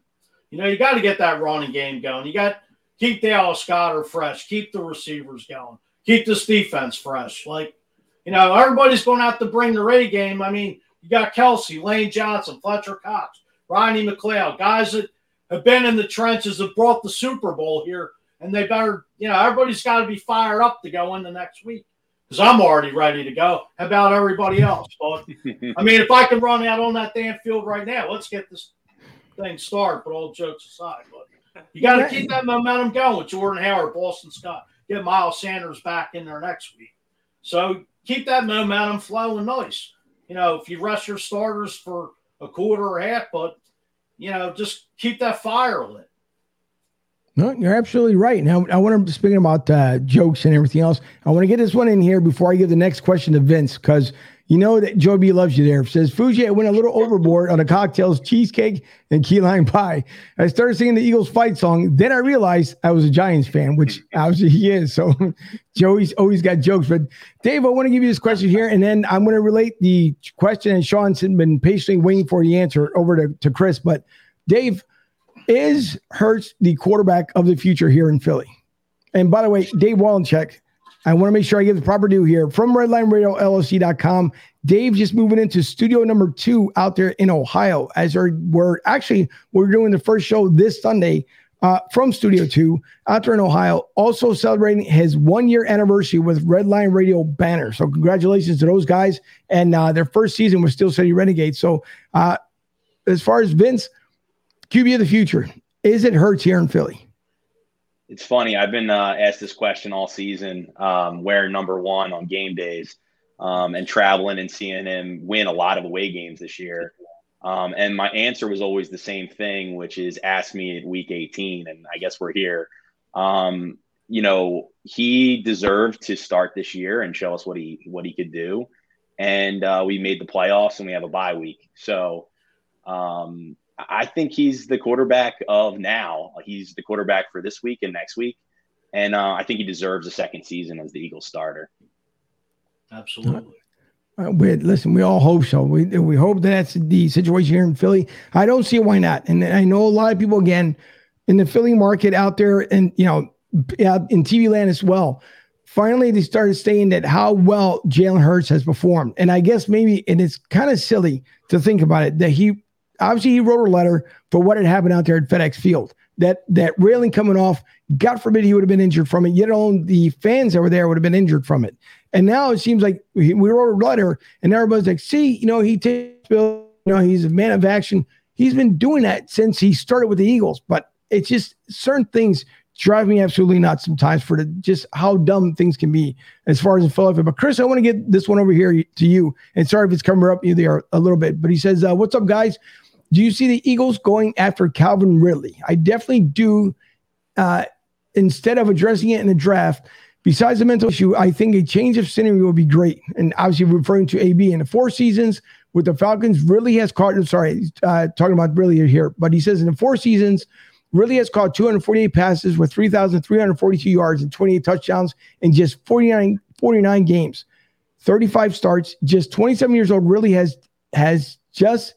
You know, you got to get that running game going. You got keep the Dallas Goedert fresh, keep the receivers going, keep this defense fresh. Like, you know, everybody's going to have to bring the A game. I mean, you got Kelce, Lane Johnson, Fletcher Cox, Ronnie McLeod, guys that have been in the trenches, have brought the Super Bowl here, and they better, you know, everybody's got to be fired up to go in the next week because I'm already ready to go. How about everybody else? But I mean, if I can run out on that damn field right now, let's get this thing started. But all jokes aside, but you got to keep that momentum going with Jordan Howard, Boston Scott, get Miles Sanders back in there next week. So keep that momentum flowing nice. You know, if you rest your starters for a quarter or half, but you know, just keep that fire lit. No, you're absolutely right. Now, I want to speaking about uh, jokes and everything else. I want to get this one in here before I give the next question to Vince because you know that Joe B loves you there. Says Fuji, I went a little overboard on the cocktails, cheesecake, and key lime pie. I started singing the Eagles fight song. Then I realized I was a Giants fan, which obviously he is. So Joey's always got jokes. But Dave, I want to give you this question here, and then I'm going to relate the question. And Sean's been patiently waiting for the answer over to, to Chris. But Dave is Hurts the quarterback of the future here in Philly? And by the way, Dave Wallencheck, I want to make sure I give the proper due here from redlineradiolc.com. Dave just moving into studio number two out there in Ohio as we're actually we're doing the first show this Sunday uh, from Studio Two out there in Ohio. Also celebrating his one year anniversary with Redline Radio banner. So congratulations to those guys and uh, their first season was Steel City Renegades. So uh, as far as Vince, QB of the future. Is it Hurts here in Philly? It's funny. I've been uh, asked this question all season, um, wearing number one on game days um, and traveling and seeing him win a lot of away games this year. Um, and my answer was always the same thing, which is ask me at week 18. And I guess we're here. Um, you know, he deserved to start this year and show us what he what he could do. And uh, we made the playoffs and we have a bye week. So um, I think he's the quarterback of now. He's the quarterback for this week and next week, and uh, I think he deserves a second season as the Eagles starter. Absolutely. Uh, we, listen, we all hope so. We we hope that's the situation here in Philly. I don't see why not. And I know a lot of people again in the Philly market out there, and you know, in TV land as well. Finally, they started saying that how well Jalen Hurts has performed, and I guess maybe and it's kind of silly to think about it that he obviously he wrote a letter for what had happened out there at FedEx Field. That that railing coming off, God forbid he would have been injured from it. Yet alone the fans that were there would have been injured from it. And now it seems like we, wrote a letter, and everybody's like, "See, you know, he takes Bill. You know, he's a man of action. He's been doing that since he started with the Eagles. But it's just certain things drive me absolutely nuts sometimes for the, just how dumb things can be as far as in Philadelphia. But Chris, I want to get this one over here to you. And sorry if it's coming up you there a little bit, but he says, uh, "What's up, guys? Do you see the Eagles going after Calvin Ridley? I definitely do. Uh, instead of addressing it in the draft, Besides the mental issue, I think a change of scenery would be great. And obviously, referring to AB in the four seasons with the Falcons, really has caught. Sorry, uh, talking about really here, but he says in the four seasons, really has caught 248 passes with 3,342 yards and 28 touchdowns in just 49, 49 games, 35 starts. Just 27 years old, really has has just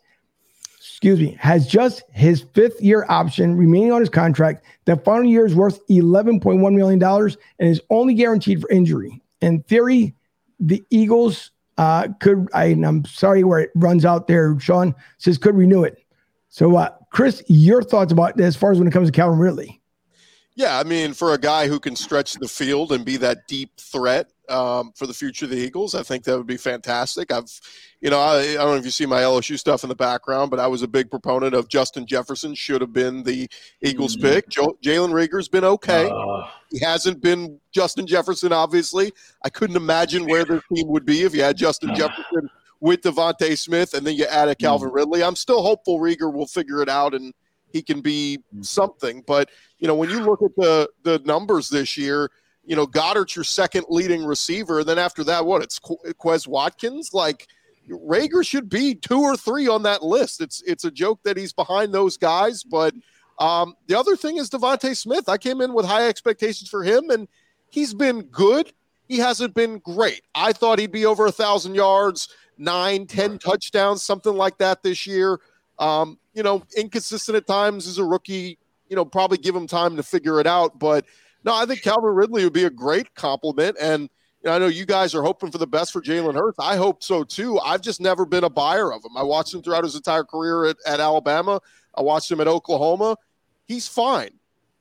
excuse me, has just his fifth year option remaining on his contract. That final year is worth $11.1 million and is only guaranteed for injury. In theory, the Eagles uh, could, I, am sorry where it runs out there, Sean says could renew it. So, uh, Chris, your thoughts about as far as when it comes to Calvin Ridley? Yeah, I mean, for a guy who can stretch the field and be that deep threat um, for the future of the Eagles, I think that would be fantastic. I've, you know, I, I, don't know if you see my LSU stuff in the background, but I was a big proponent of Justin Jefferson should have been the Eagles mm-hmm. pick. Jalen Reagor's been okay. Uh, he hasn't been Justin Jefferson, obviously. I couldn't imagine where their team would be if you had Justin uh, Jefferson with DeVonta Smith and then you add a Calvin mm-hmm. Ridley. I'm still hopeful Reagor will figure it out and he can be mm-hmm. something. But you know, when you look at the the numbers this year, you know, Goedert's your second leading receiver. Then after that, what? It's Quez Watkins. Like Reagor should be two or three on that list. It's it's a joke that he's behind those guys. But um, the other thing is DeVonta Smith. I came in with high expectations for him, and he's been good. He hasn't been great. I thought he'd be over a thousand yards, nine, ten touchdowns, something like that this year. Um, you know, inconsistent at times as a rookie. You know, probably give him time to figure it out. But no, I think Calvin Ridley would be a great compliment. And you know, I know you guys are hoping for the best for Jalen Hurts. I hope so too. I've just never been a buyer of him. I watched him throughout his entire career at, at Alabama. I watched him at Oklahoma. He's fine.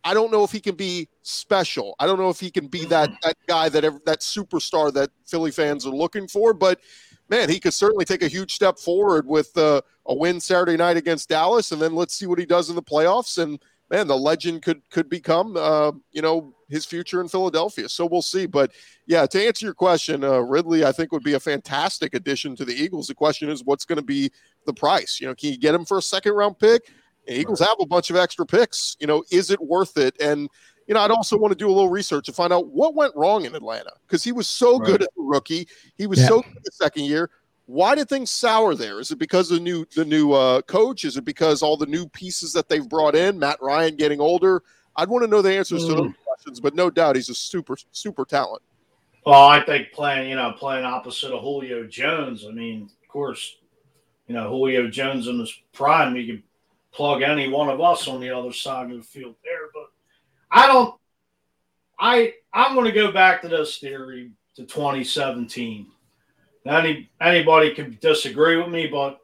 I don't know if he can be special. I don't know if he can be that that guy that that superstar that Philly fans are looking for. But man, he could certainly take a huge step forward with uh, a win Saturday night against Dallas, and then let's see what he does in the playoffs. And man, the legend could could become, uh, you know, his future in Philadelphia. So we'll see. But yeah, to answer your question, uh, Ridley, I think would be a fantastic addition to the Eagles. The question is, what's going to be the price? You know, can you get him for a second round pick? The Eagles have a bunch of extra picks. You know, is it worth it? And you know, I'd also want to do a little research to find out what went wrong in Atlanta because he was so right. good as a rookie. He was yeah. so good the second year. Why did things sour there? Is it because of the new the new uh, coach? Is it because all the new pieces that they've brought in? Matt Ryan getting older. I'd want to know the answers mm. to those mm. Questions, but no doubt he's a super super talent. Well, I think playing you know playing opposite of Julio Jones. I mean, of course, you know Julio Jones in his prime. You can plug any one of us on the other side of the field there, but I don't. I I'm going to go back to this theory to 2017. Now, any anybody can disagree with me, but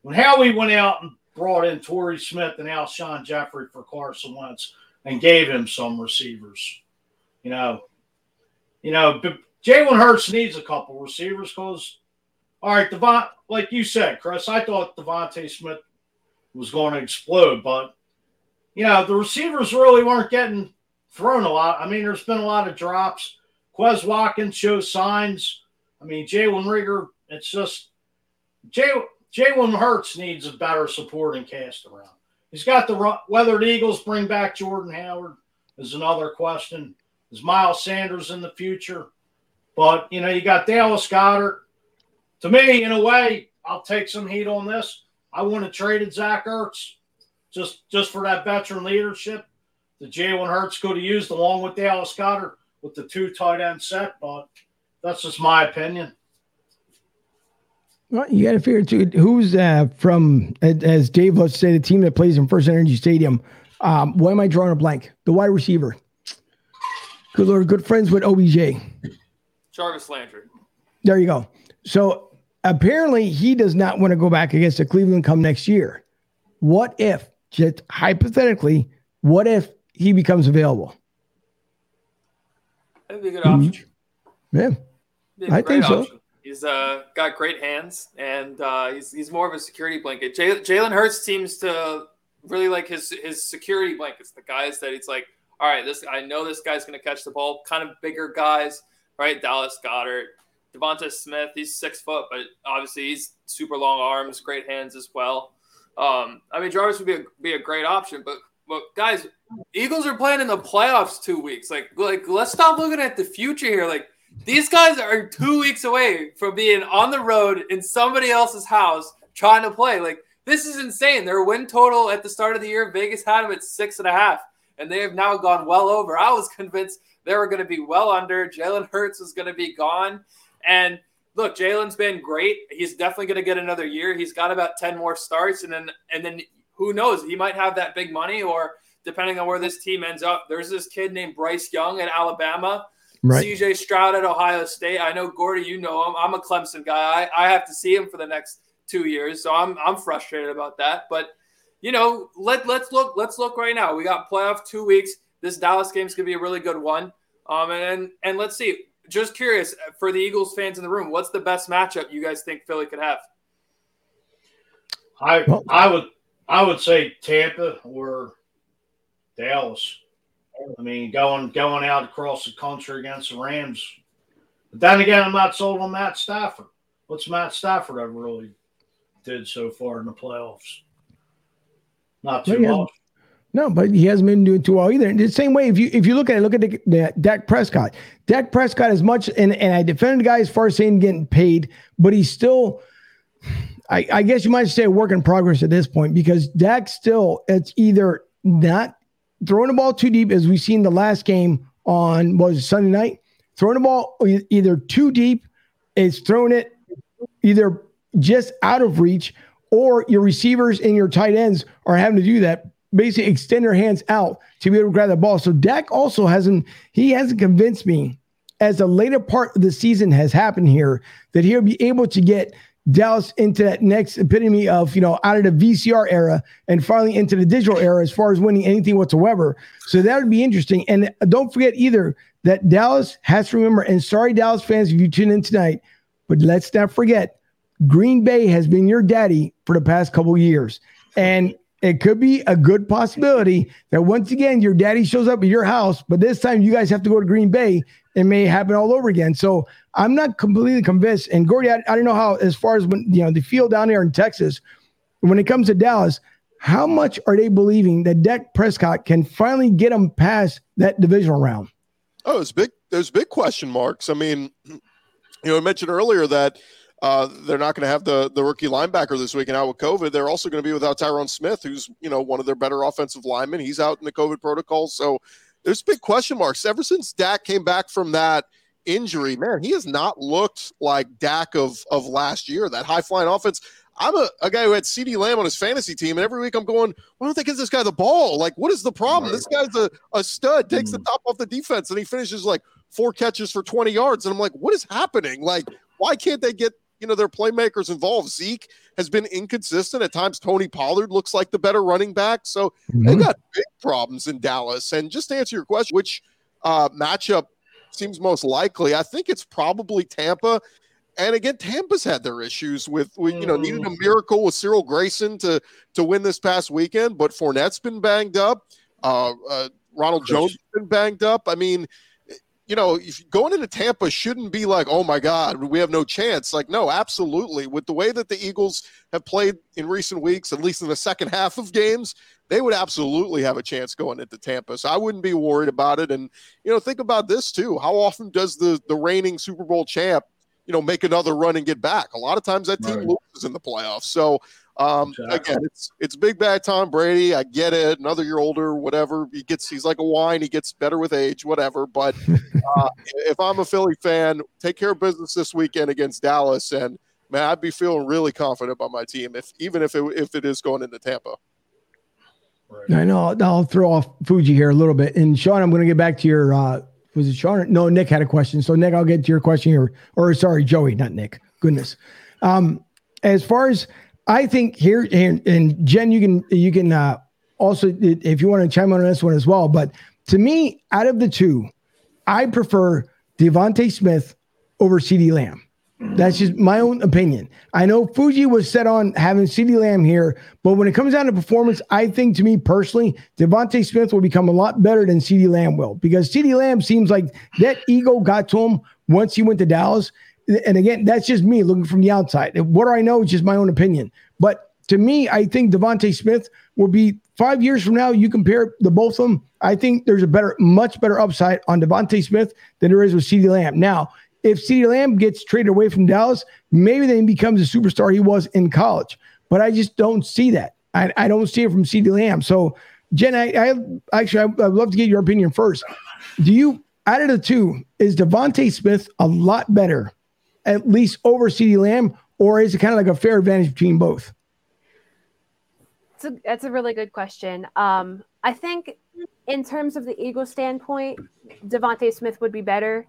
when Howie went out and brought in Torrey Smith and Alshon Jeffery for Carson Wentz and gave him some receivers, you know, you know, Jalen Hurts needs a couple receivers because, all right, Devon, like you said, Chris, I thought DeVonta Smith was going to explode, but you know, the receivers really weren't getting thrown a lot. I mean, there's been a lot of drops. Quez Watkins shows signs. I mean, Jalen Reagor, it's just Jalen Hurts needs a better supporting cast around. He's got the whether the Eagles bring back Jordan Howard is another question. Is Miles Sanders in the future? But you know, you got Dallas Goedert. To me, in a way, I'll take some heat on this. I want to trade Zach Ertz just just for that veteran leadership that Jalen Hurts could have used along with Dallas Goedert with the two tight end set. But that's just my opinion. Well, you got to figure too who's uh, from as Dave let's say the team that plays in FirstEnergy Stadium. Um, why am I drawing a blank? The wide receiver. Good Lord, good friends with OBJ. Jarvis Landry. There you go. So apparently he does not want to go back against the Cleveland come next year. What if just hypothetically, what if he becomes available? That'd be a good option. Mm-hmm. Yeah, I think option. He's uh, got great hands, and uh, he's he's more of a security blanket. Jalen Hurts seems to really like his his security blankets. The guys that he's like, all right, this I know this guy's going to catch the ball. Kind of bigger guys, right? Dallas Goedert, DeVonta Smith. He's six foot, but obviously he's super long arms, great hands as well. Um, I mean, Jarvis would be a, be a great option, but but guys, Eagles are playing in the playoffs two weeks. Like, like let's stop looking at the future here. Like, these guys are two weeks away from being on the road in somebody else's house trying to play. Like, this is insane. Their win total at the start of the year, Vegas had them at six and a half, and they have now gone well over. I was convinced they were going to be well under. Jalen Hurts was going to be gone. And look, Jalen's been great. He's definitely going to get another year. He's got about 10 more starts, and then and then who knows? He might have that big money, or depending on where this team ends up. There's this kid named Bryce Young at Alabama. Right. CJ Stroud at Ohio State. I know Gordy, you know him. I'm a Clemson guy. I, I have to see him for the next two years, so I'm I'm frustrated about that. But you know, let let's look let's look right now. We got playoff two weeks. This Dallas game's gonna be a really good one. Um, and and let's see. Just curious for the Eagles fans in the room, what's the best matchup you guys think Philly could have? I I would I would say Tampa or Dallas. I mean, going going out across the country against the Rams. But then again, I'm not sold on Matt Stafford. What's Matt Stafford ever really did so far in the playoffs? Not too much. No, but he hasn't been doing too well either. And the same way, if you if you look at it, look at the, the Dak Prescott. Dak Prescott as much, and and I defended the guy as far as saying getting paid, but he's still. I, I guess you might say a work in progress at this point because Dak still it's either not throwing the ball too deep as we've seen the last game on was Sunday night, throwing the ball either too deep, is throwing it either just out of reach, or your receivers and your tight ends are having to do that basically extend their hands out to be able to grab the ball. So Dak also hasn't he hasn't convinced me as the later part of the season has happened here that he'll be able to get Dallas into that next epitome of, you know, out of the VCR era and finally into the digital era as far as winning anything whatsoever. So that would be interesting. And don't forget either that Dallas has to remember, and sorry, Dallas fans, if you tune in tonight, but let's not forget, Green Bay has been your daddy for the past couple years. And it could be a good possibility that once again your daddy shows up at your house, but this time you guys have to go to Green Bay. It may happen all over again. So I'm not completely convinced. And Gordy, I, I don't know how, as far as when you know the field down there in Texas, when it comes to Dallas, how much are they believing that Dak Prescott can finally get them past that divisional round? Oh, there's big. There's big question marks. I mean, you know, I mentioned earlier that uh, they're not going to have the the rookie linebacker this week and out with COVID. They're also going to be without Tyrone Smith, who's you know one of their better offensive linemen. He's out in the COVID protocol, so there's big question marks ever since Dak came back from that injury. Man, he has not looked like Dak of of last year. That high flying offense. I'm a, a guy who had CeeDee Lamb on his fantasy team, and every week I'm going, why don't they give this guy the ball? Like, what is the problem? This guy's a, a stud, takes the mm. top off the defense, and he finishes like four catches for 20 yards. And I'm like, what is happening? Like, why can't they get you know, their playmakers involved. Zeke has been inconsistent. At times, Tony Pollard looks like the better running back. So mm-hmm. they got big problems in Dallas. And just to answer your question, which uh, matchup seems most likely? I think it's probably Tampa. And again, Tampa's had their issues with, with you know, needed a mm. miracle with Cyril Grayson to to win this past weekend, but Fournette's been banged up. Uh, uh, Ronald Jones has been banged up. I mean, you know, going into Tampa shouldn't be like, oh my God, we have no chance. Like, no, absolutely. With the way that the Eagles have played in recent weeks, at least in the second half of games, they would absolutely have a chance going into Tampa. So I wouldn't be worried about it. And, you know, think about this too. How often does the the reigning Super Bowl champ, you know, make another run and get back? A lot of times that team right. loses in the playoffs. So um, exactly. Again, it's it's big bad Tom Brady. I get it. Another year older, whatever. He gets he's like a wine. He gets better with age, whatever. But uh, if I'm a Philly fan, take care of business this weekend against Dallas, and man, I'd be feeling really confident about my team if even if it if it is going into Tampa. Right. I know. I'll, I'll, throw off Fuji here a little bit, and Sean, I'm going to get back to your. Uh, was it Sean? No, Nick had a question. So Nick, I'll get to your question here. Or sorry, Joey, not Nick. Goodness. Um, as far as I think here and, and Jen, you can you can uh, also if you want to chime in on this one as well. But to me, out of the two, I prefer DeVonta Smith over CeeDee Lamb. That's just my own opinion. I know Fuji was set on having CeeDee Lamb here, but when it comes down to performance, I think to me personally, DeVonta Smith will become a lot better than CeeDee Lamb will because CeeDee Lamb seems like that ego got to him once he went to Dallas and again, that's just me looking from the outside. What do I know? It's just my own opinion. But to me, I think DeVonta Smith will be five years from now, you compare the both of them. I think there's a better, much better upside on DeVonta Smith than there is with CeeDee Lamb. Now, if CeeDee Lamb gets traded away from Dallas, maybe then he becomes the superstar he was in college. But I just don't see that. I, I don't see it from CeeDee Lamb. So, Jen, I, I actually I, I'd love to get your opinion first. Do you out of the two is DeVonta Smith a lot better, at least over CeeDee Lamb, or is it kind of like a fair advantage between both? That's a, that's a really good question. Um, I think in terms of the Eagles standpoint, DeVonta Smith would be better.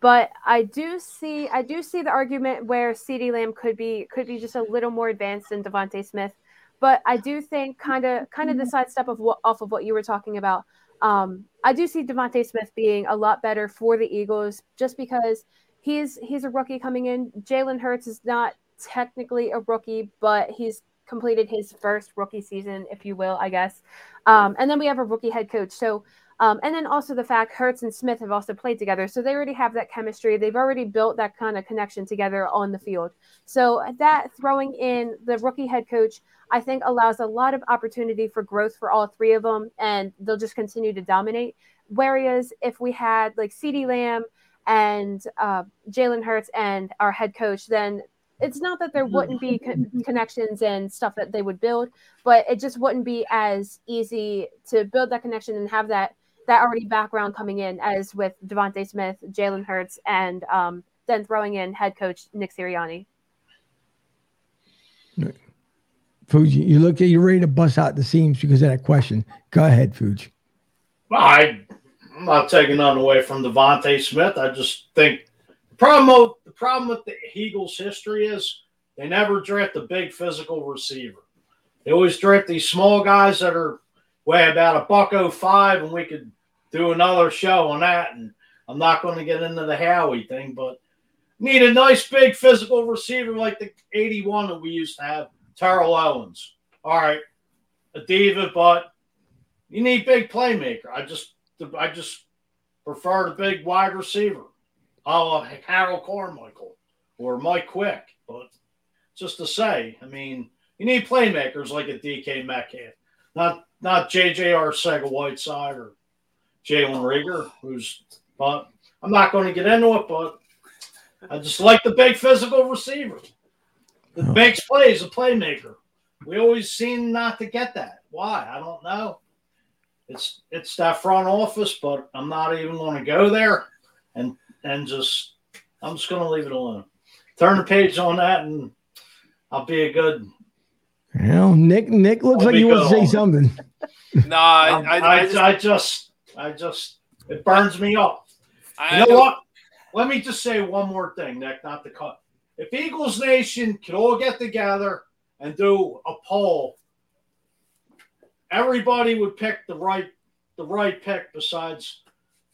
But I do see I do see the argument where CeeDee Lamb could be could be just a little more advanced than DeVonta Smith. But I do think kind of kind of the sidestep of what off of what you were talking about. Um, I do see DeVonta Smith being a lot better for the Eagles just because he's he's a rookie coming in. Jalen Hurts is not technically a rookie, but he's completed his first rookie season, if you will, I guess. Um, and then we have a rookie head coach. So, um, and then also the fact Hurts and Smith have also played together. So they already have that chemistry. They've already built that kind of connection together on the field. So that throwing in the rookie head coach, I think allows a lot of opportunity for growth for all three of them. And they'll just continue to dominate. Whereas if we had like CeeDee Lamb and uh, Jalen Hurts and our head coach, then it's not that there mm-hmm. wouldn't be co- connections and stuff that they would build, but it just wouldn't be as easy to build that connection and have that that already background coming in as with DeVonta Smith, Jalen Hurts, and um, then throwing in head coach Nick Sirianni. Fuji, you look at you're ready to bust out the seams because of that question. Go ahead, Fuji. I, I'm not taking nothing away from DeVonta Smith. I just think problem, the problem with the Eagles' history is they never draft a big physical receiver. They always draft these small guys that are way about a buck oh five, and we could do another show on that. And I'm not going to get into the Howie thing, but need a nice big physical receiver like the 81 that we used to have, Terrell Owens. All right, a diva, but you need big playmaker. I just I just prefer the big wide receiver oh, Harold Carmichael or Mike Quick. But just to say, I mean, you need playmakers like a DK Metcalf, not not JJ Arcega-Whiteside or Jalen Reagor, who's. But I'm not going to get into it. But I just like the big physical receiver that oh. makes plays, a playmaker. We always seem not to get that. Why? I don't know. It's it's that front office, but I'm not even going to go there. And and just I'm just going to leave it alone. Turn the page on that, and I'll be a good. Well, Nick, Nick looks I'll like you want to say something. no, I, I, I, just, I, just, I just, it burns me up. you know what? Let me just say one more thing, Nick, not to cut. If Eagles Nation could all get together and do a poll, everybody would pick the right, the right pick besides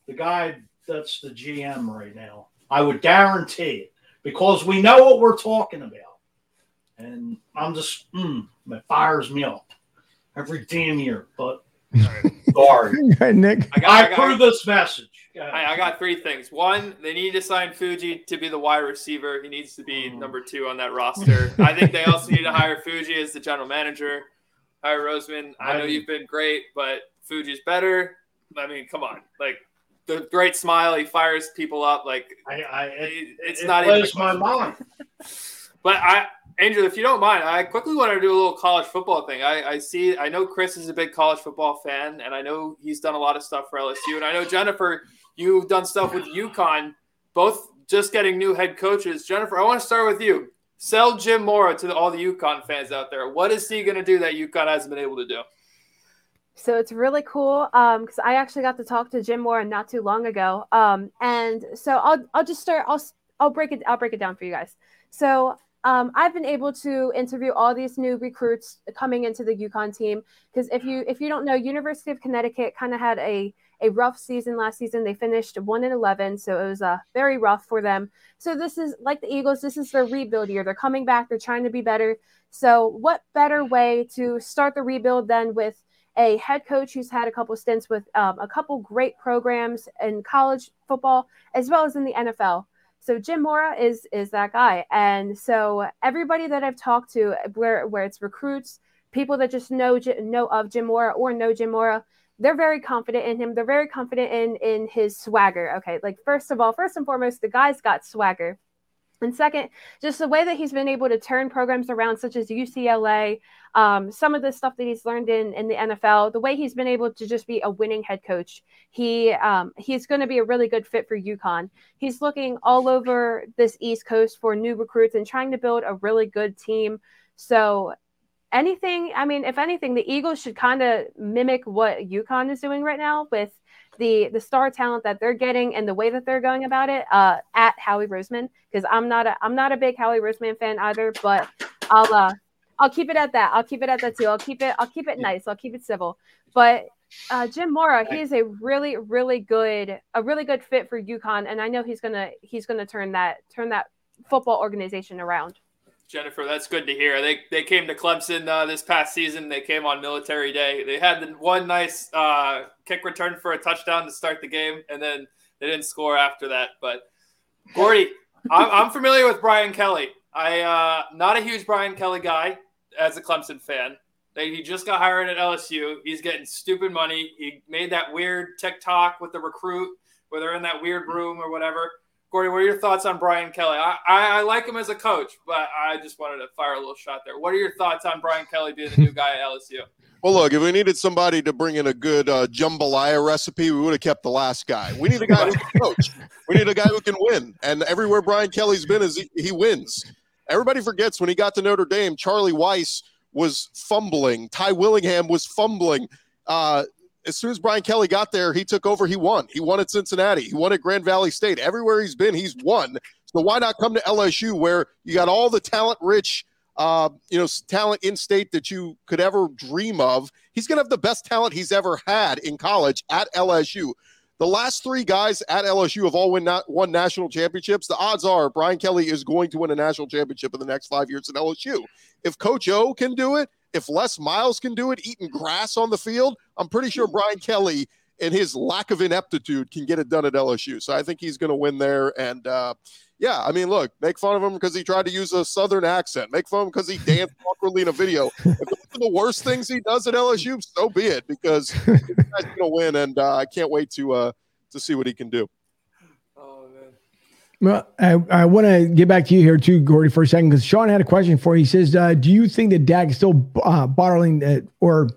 the guy that's the GM right now. I would guarantee it because we know what we're talking about. And I'm just, mm, it fires me up every damn year. But sorry, Nick. I, got, I, I approve this message. I, I, got three things. One, they need to sign Fuji to be the wide receiver. He needs to be mm. number two on that roster. I think they also need to hire Fuji as the general manager. Hire Roseman. I know you've been great, but Fuji's better. I mean, come on. Like, the great smile. He fires people up. Like I, I it, it's it not even my mind. but I, Andrew, if you don't mind, I quickly want to do a little college football thing. I, I see. I know Chris is a big college football fan, and I know he's done a lot of stuff for LSU. And I know Jennifer, you've done stuff with UConn, both just getting new head coaches. Jennifer, I want to start with you. Sell Jim Mora to all the UConn fans out there. What is he going to do that UConn hasn't been able to do? So it's really cool because um, I actually got to talk to Jim Mora not too long ago. Um, and so I'll I'll just start. I'll I'll break it. I'll break it down for you guys. So um, I've been able to interview all these new recruits coming into the UConn team because if you if you don't know, University of Connecticut kind of had a a rough season last season. They finished one and eleven, so it was uh, very rough for them. So this is like the Eagles. This is their rebuild year. They're coming back. They're trying to be better. So what better way to start the rebuild than with a head coach who's had a couple stints with um, a couple great programs in college football as well as in the NFL. So Jim Mora is is that guy, and so everybody that I've talked to, where where it's recruits, people that just know know of Jim Mora or know Jim Mora, they're very confident in him. They're very confident in in his swagger. Okay, like first of all, first and foremost, the guy's got swagger. And second, just the way that he's been able to turn programs around, such as UCLA, um, some of the stuff that he's learned in, in the NFL, the way he's been able to just be a winning head coach, he um, he's going to be a really good fit for UConn. He's looking all over this East Coast for new recruits and trying to build a really good team. So anything, I mean, if anything, the Eagles should kind of mimic what UConn is doing right now with the the star talent that they're getting and the way that they're going about it uh, at Howie Roseman because I'm not a I'm not a big Howie Roseman fan either, but I'll uh, I'll keep it at that. I'll keep it at that too. I'll keep it I'll keep it nice. I'll keep it civil. But uh, Jim Mora, he is a really really good a really good fit for UConn, and I know he's gonna he's gonna turn that turn that football organization around. Jennifer, that's good to hear. They they came to Clemson uh, this past season. They came on Military Day. They had the one nice uh, kick return for a touchdown to start the game, and then they didn't score after that. But Gordy, I'm, I'm, familiar with Brian Kelly. I uh, not a huge Brian Kelly guy as a Clemson fan. He just got hired at LSU. He's getting stupid money. He made that weird TikTok with the recruit where they're in that weird room or whatever. Gordy, what are your thoughts on Brian Kelly? I, I, I, like him as a coach, but I just wanted to fire a little shot there. What are your thoughts on Brian Kelly being the new guy at LSU? Well, look, if we needed somebody to bring in a good uh, jambalaya recipe, we would have kept the last guy. We need a guy who can coach. We need a guy who can win. And everywhere Brian Kelly's been is he, he wins. Everybody forgets when he got to Notre Dame, Charlie Weis was fumbling. Ty Willingham was fumbling. Uh, as soon as Brian Kelly got there, he took over. He won. He won at Cincinnati. He won at Grand Valley State. Everywhere he's been, he's won. So why not come to LSU where you got all the talent rich, uh, you know, talent in state that you could ever dream of? He's going to have the best talent he's ever had in college at LSU. The last three guys at LSU have all win not, won national championships. The odds are Brian Kelly is going to win a national championship in the next five years at LSU. If Coach O can do it, if Les Miles can do it, eating grass on the field, I'm pretty sure Brian Kelly and his lack of ineptitude can get it done at LSU. So I think he's going to win there. And uh, yeah, I mean, look, make fun of him because he tried to use a Southern accent. Make fun of him because he danced awkwardly in a video. If those are the worst things he does at LSU, so be it because he's going to win. And uh, I can't wait to uh, to see what he can do. Well, I, I want to get back to you here too, Gordy, for a second, because Sean had a question for you. He says, uh, "Do you think that Dak is still uh, uh, or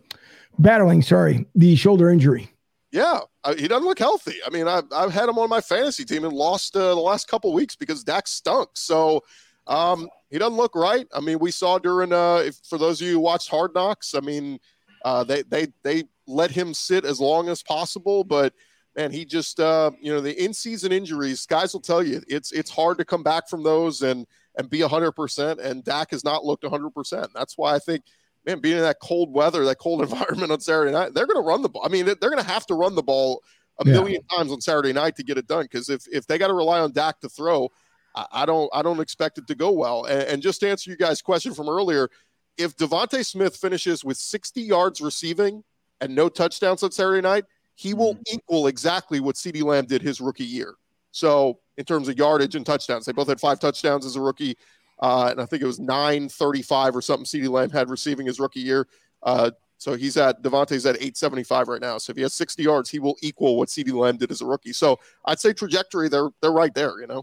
battling, sorry, the shoulder injury?" Yeah, he doesn't look healthy. I mean, I've, I've had him on my fantasy team and lost uh, the last couple weeks because Dak stunk. So um, he doesn't look right. I mean, we saw during uh, if, for those of you who watched Hard Knocks, I mean, uh, they they they let him sit as long as possible, but and he just uh, you know the in-season injuries guys will tell you it's it's hard to come back from those and and be 100% and Dak has not looked 100% that's why I think man being in that cold weather that cold environment on Saturday night they're going to run the ball. I mean they're going to have to run the ball a yeah. million times on Saturday night to get it done because if if they got to rely on Dak to throw I, I, don't I don't expect it to go well. And, and just to answer you guys question from earlier if DeVonta Smith finishes with 60 yards receiving and no touchdowns on Saturday night he will mm-hmm. equal exactly what CeeDee Lamb did his rookie year. So in terms of yardage and touchdowns, they both had five touchdowns as a rookie. Uh, and I think it was 935 or something CeeDee Lamb had receiving his rookie year. Uh, so he's at DeVonta's at 875 right now. So if he has 60 yards, he will equal what CeeDee Lamb did as a rookie. So I'd say trajectory, they're they're right there, you know.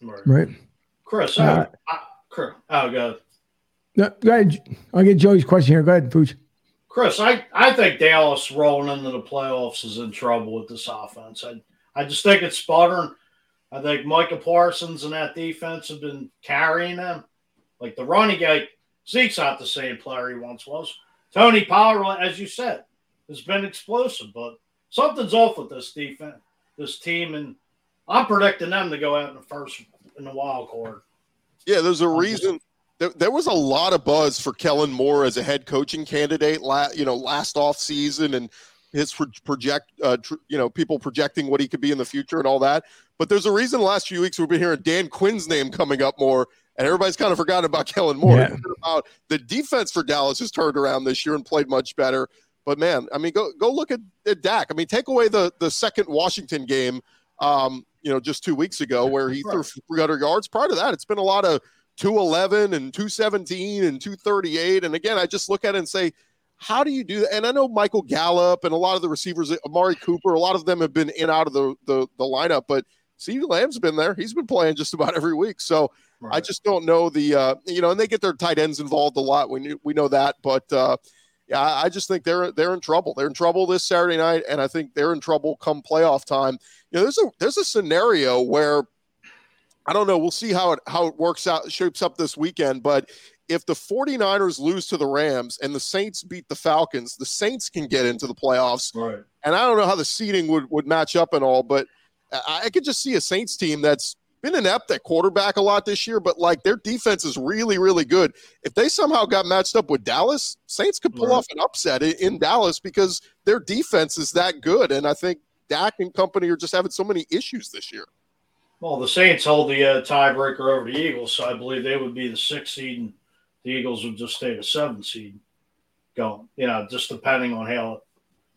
Right. right. Chris, uh, I, Chris, oh, go. No, go ahead. I'll get Joey's question here. Go ahead, Pooch. Chris, I, I think Dallas rolling into the playoffs is in trouble with this offense. I, I just think it's sputtering. I think Micah Parsons and that defense have been carrying them. Like the running guy, Zeke's not the same player he once was. Tony Pollard, as you said, has been explosive, but something's off with this defense, this team, and I'm predicting them to go out in the first in the wild card. Yeah, there's a reason there, there was a lot of buzz for Kellen Moore as a head coaching candidate. La, you know, last off season and his project, uh, tr- you know, people projecting what he could be in the future and all that. But there's a reason the last few weeks we've been hearing Dan Quinn's name coming up more, and everybody's kind of forgotten about Kellen Moore. Yeah. About the defense for Dallas has turned around this year and played much better. But man, I mean, go go look at, at Dak. I mean, take away the the second Washington game, um, you know, just two weeks ago where he right. threw 300 yards. Prior to that, it's been a lot of 211 and 217 and 238. And again, I just look at it and say, how do you do that? And I know Michael Gallup and a lot of the receivers, Amari Cooper, a lot of them have been in out of the the, the lineup, but CeeDee Lamb's been there. He's been playing just about every week. So right. I just don't know the uh, you know, and they get their tight ends involved a lot. We we know that, but uh, yeah, I just think they're they're in trouble. They're in trouble this Saturday night, and I think they're in trouble come playoff time. You know, there's a there's a scenario where I don't know. We'll see how it how it works out shapes up this weekend, but if the 49ers lose to the Rams and the Saints beat the Falcons, the Saints can get into the playoffs. Right. And I don't know how the seeding would, would match up and all, but I, I could just see a Saints team that's been inept at quarterback a lot this year, but like their defense is really, really good. If they somehow got matched up with Dallas, Saints could pull right. off an upset in, in Dallas because their defense is that good. And I think Dak and company are just having so many issues this year. Well, the Saints hold the uh, tiebreaker over the Eagles, so I believe they would be the sixth seed and the Eagles would just stay the seventh seed going. You know, just depending on how it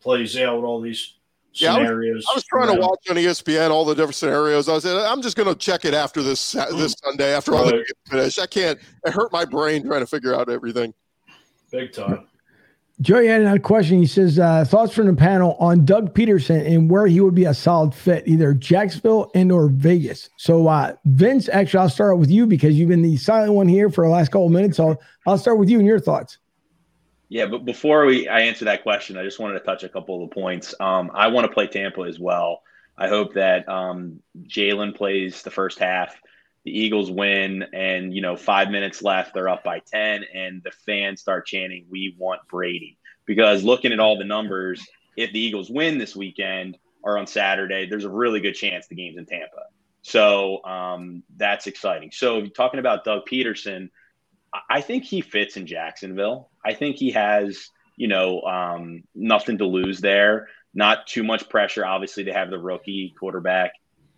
plays out with all these scenarios. Yeah, I was, I was trying to watch on ESPN all the different scenarios. I said, I'm just going to check it after this this Sunday after all the games finish. I can't. It hurt my brain trying to figure out everything. Big time. Joey had a question. He says, uh, thoughts from the panel on Doug Pederson and where he would be a solid fit, either Jacksonville and or Vegas. So uh, Vince, actually, I'll start with you because you've been the silent one here for the last couple of minutes. So I'll start with you and your thoughts. Yeah, but before we I answer that question, I just wanted to touch a couple of the points. Um, I want to play Tampa as well. I hope that um, Jalen plays the first half the Eagles win, and you know, five minutes left, they're up by ten, and the fans start chanting, "We want Brady." Because looking at all the numbers, if the Eagles win this weekend or on Saturday, there's a really good chance the game's in Tampa. So um, that's exciting. So talking about Doug Pederson, I think he fits in Jacksonville. I think he has, you know, um, nothing to lose there. Not too much pressure. Obviously, they have the rookie quarterback.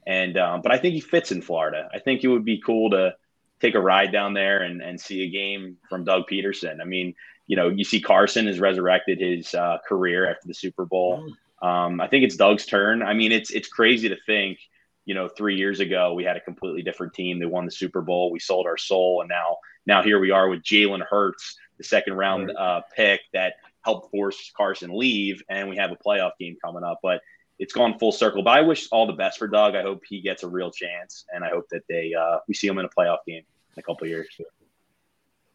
And um, but I think he fits in Florida. I think it would be cool to take a ride down there and, and see a game from Doug Pederson. I mean, you know, you see Carson has resurrected his uh, career after the Super Bowl. Mm. Um, I think it's Doug's turn. I mean, it's it's crazy to think, you know, three years ago we had a completely different team. They won the Super Bowl. We sold our soul, and now now here we are with Jalen Hurts, the second round uh, pick that helped force Carson leave, and we have a playoff game coming up. But it's gone full circle. But I wish all the best for Doug. I hope he gets a real chance, and I hope that they uh, we see him in a playoff game in a couple years.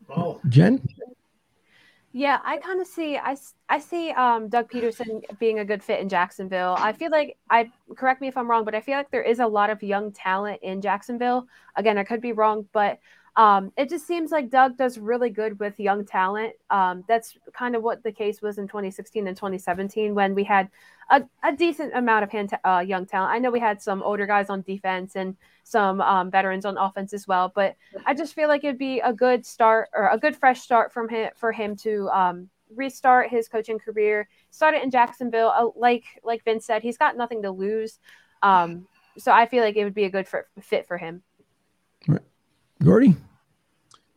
Oh, Jen. Yeah, I kind of see I, I see um, Doug Pederson being a good fit in Jacksonville. I feel like I correct me if I'm wrong, but I feel like there is a lot of young talent in Jacksonville. Again, I could be wrong, but um, it just seems like Doug does really good with young talent. Um, that's kind of what the case was in 2016 and 2017 when we had a, a decent amount of hand, uh, young talent. I know we had some older guys on defense and some um, veterans on offense as well, but I just feel like it'd be a good start or a good fresh start from him for him to um, restart his coaching career. Start it in Jacksonville, uh, like like Vince said, he's got nothing to lose. Um, so I feel like it would be a good for, fit for him. Right. Gordy?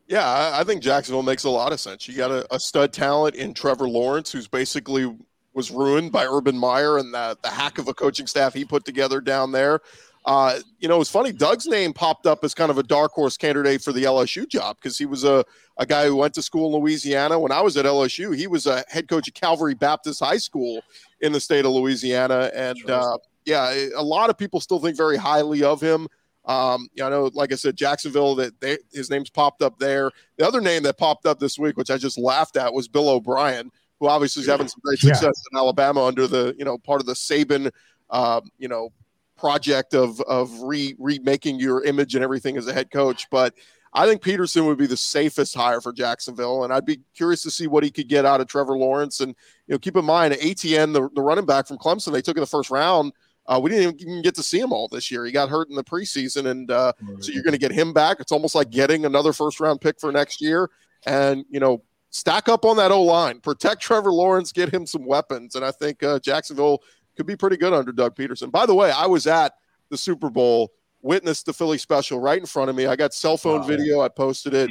Yeah, I think Jacksonville makes a lot of sense. You got a, a, stud talent in Trevor Lawrence, who's basically was ruined by Urban Meyer and the, the hack of a coaching staff he put together down there. Uh, you know, it's funny. Doug's name popped up as kind of a dark horse candidate for the LSU job because he was a, a guy who went to school in Louisiana. When I was at LSU, he was a head coach at Calvary Baptist High School in the state of Louisiana. And uh, yeah, a lot of people still think very highly of him. Um, you know, like I said, Jacksonville, that they, his name's popped up there. The other name that popped up this week, which I just laughed at, was Bill O'Brien, who obviously is having some great success yeah. in Alabama under the, you know, part of the Saban, uh, you know, project of of re remaking your image and everything as a head coach. But I think Pederson would be the safest hire for Jacksonville, and I'd be curious to see what he could get out of Trevor Lawrence. And you know, keep in mind, Etienne, the, the running back from Clemson, they took in the first round uh, we didn't even get to see him all this year. He got hurt in the preseason, and uh, so you're going to get him back. It's almost like getting another first round pick for next year, and you know, stack up on that O line, protect Trevor Lawrence, get him some weapons, and I think uh, Jacksonville could be pretty good under Doug Pederson. By the way, I was at the Super Bowl, witnessed the Philly special right in front of me. I got cell phone wow. video. I posted it.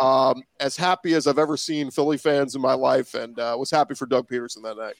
Um, as happy as I've ever seen Philly fans in my life, and uh, was happy for Doug Pederson that night.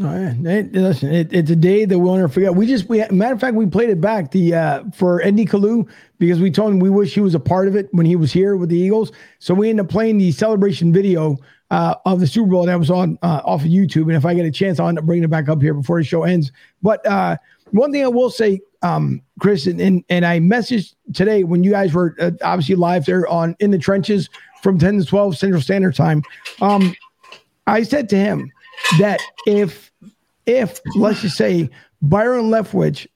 Oh, yeah. It, listen, it, it's a day that we'll never forget. We just, we matter of fact, we played it back the uh, for N.D. Kalu because we told him we wish he was a part of it when he was here with the Eagles. So we ended up playing the celebration video uh, of the Super Bowl that was on uh, off of YouTube. And if I get a chance, I'll end up bringing it back up here before the show ends. But uh, one thing I will say, um, Chris, and, and, and I messaged today when you guys were uh, obviously live there on in the trenches from 10 to 12 Central Standard Time. Um, I said to him that if if let's just say Byron Leftwich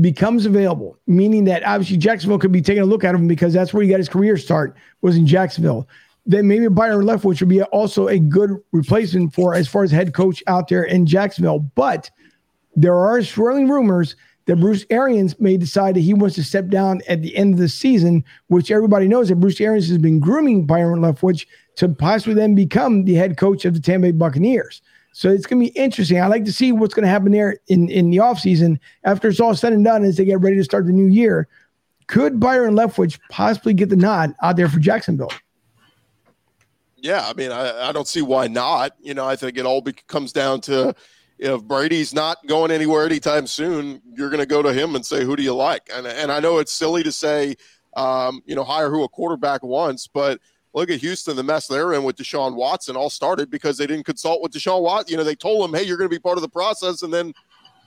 becomes available, meaning that obviously Jacksonville could be taking a look at him because that's where he got his career start was in Jacksonville. Then maybe Byron Leftwich would be also a good replacement for as far as head coach out there in Jacksonville. But there are swirling rumors that Bruce Arians may decide that he wants to step down at the end of the season, which everybody knows that Bruce Arians has been grooming Byron Leftwich to possibly then become the head coach of the Tampa Bay Buccaneers. So it's going to be interesting. I like to see what's going to happen there in, in the offseason after it's all said and done as they get ready to start the new year. Could Byron Leftwich possibly get the nod out there for Jacksonville? Yeah, I mean, I, I don't see why not. You know, I think it all be- comes down to if Brady's not going anywhere anytime soon, you're going to go to him and say, "Who do you like?" And and I know it's silly to say, um, you know, hire who a quarterback wants, but look at Houston, the mess they're in with Deshaun Watson all started because they didn't consult with Deshaun Watson. You know, they told him, "Hey, you're going to be part of the process," and then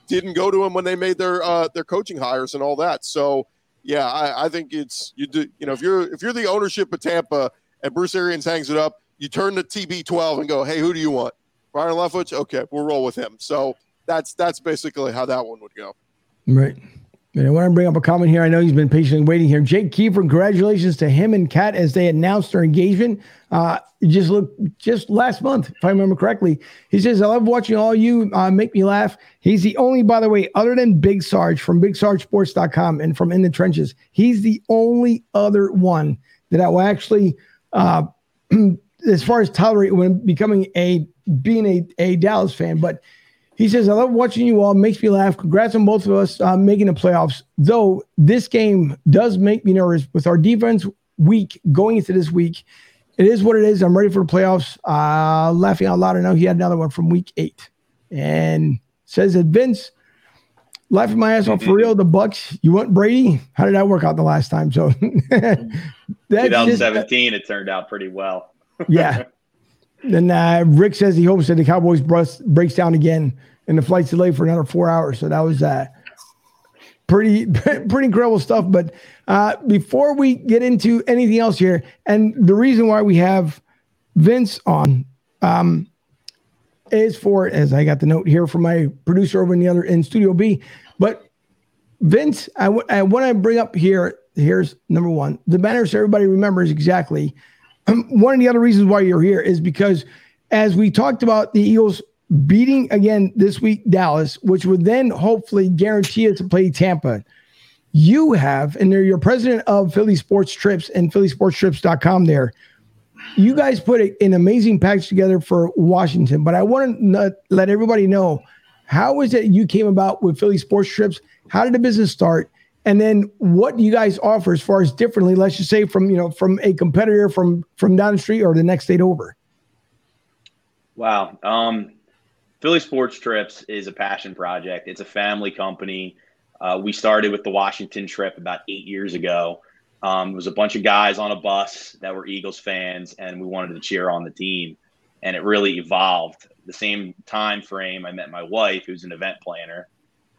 didn't go to him when they made their uh, their coaching hires and all that. So, yeah, I, I think it's you do. You know, if you're if you're the ownership of Tampa and Bruce Arians hangs it up, you turn to TB12 and go, "Hey, who do you want?" Byron Leftwich, okay, we'll roll with him. So that's that's basically how that one would go. Right. And I want to bring up a comment here. I know he's been patiently waiting here. Jake Kiefer, congratulations to him and Kat as they announced their engagement. Uh, just look, just last month, if I remember correctly. He says, "I love watching all you uh, make me laugh." He's the only, by the way, other than Big Sarge from BigSargeSports.com and from In the Trenches. He's the only other one that I will actually, uh, as far as tolerate when becoming a being a, a Dallas fan, but he says, I love watching you all. Makes me laugh. Congrats on both of us uh, making the playoffs. Though this game does make me nervous with our defense weak going into this week. It is what it is. I'm ready for the playoffs. Uh, laughing out loud. I know he had another one from week eight. And says that Vince, laughing my ass off for real. The Bucs, you want Brady? How did that work out the last time? So 2017, just, it turned out pretty well. yeah. Then uh, Rick says he hopes that the Cowboys bus breaks down again and the flight's delayed for another four hours. So that was uh, pretty pretty incredible stuff. But uh, before we get into anything else here, and the reason why we have Vince on um, is for, as I got the note here from my producer over in the other in Studio B. But Vince, I, w- I want to bring up here. Here's number one. The banner so everybody remembers exactly Um, one of the other reasons why you're here is because as we talked about the Eagles beating again this week Dallas, which would then hopefully guarantee us to play Tampa. You have, and they're your president of Philly Sports Trips and PhillySportsTrips.com there. You guys put an amazing package together for Washington, but I want to let everybody know how is it you came about with Philly Sports Trips? How did the business start? And then what do you guys offer as far as differently let's just say from you know from a competitor from from down the street or the next state over? Wow. Um philly sports trips is a passion project. It's a family company. Uh, we started with the washington trip about eight years ago. Um, it was a bunch of guys on a bus that were eagles fans and we wanted to cheer on the team. And it really evolved. The same time frame i met my wife who's an event planner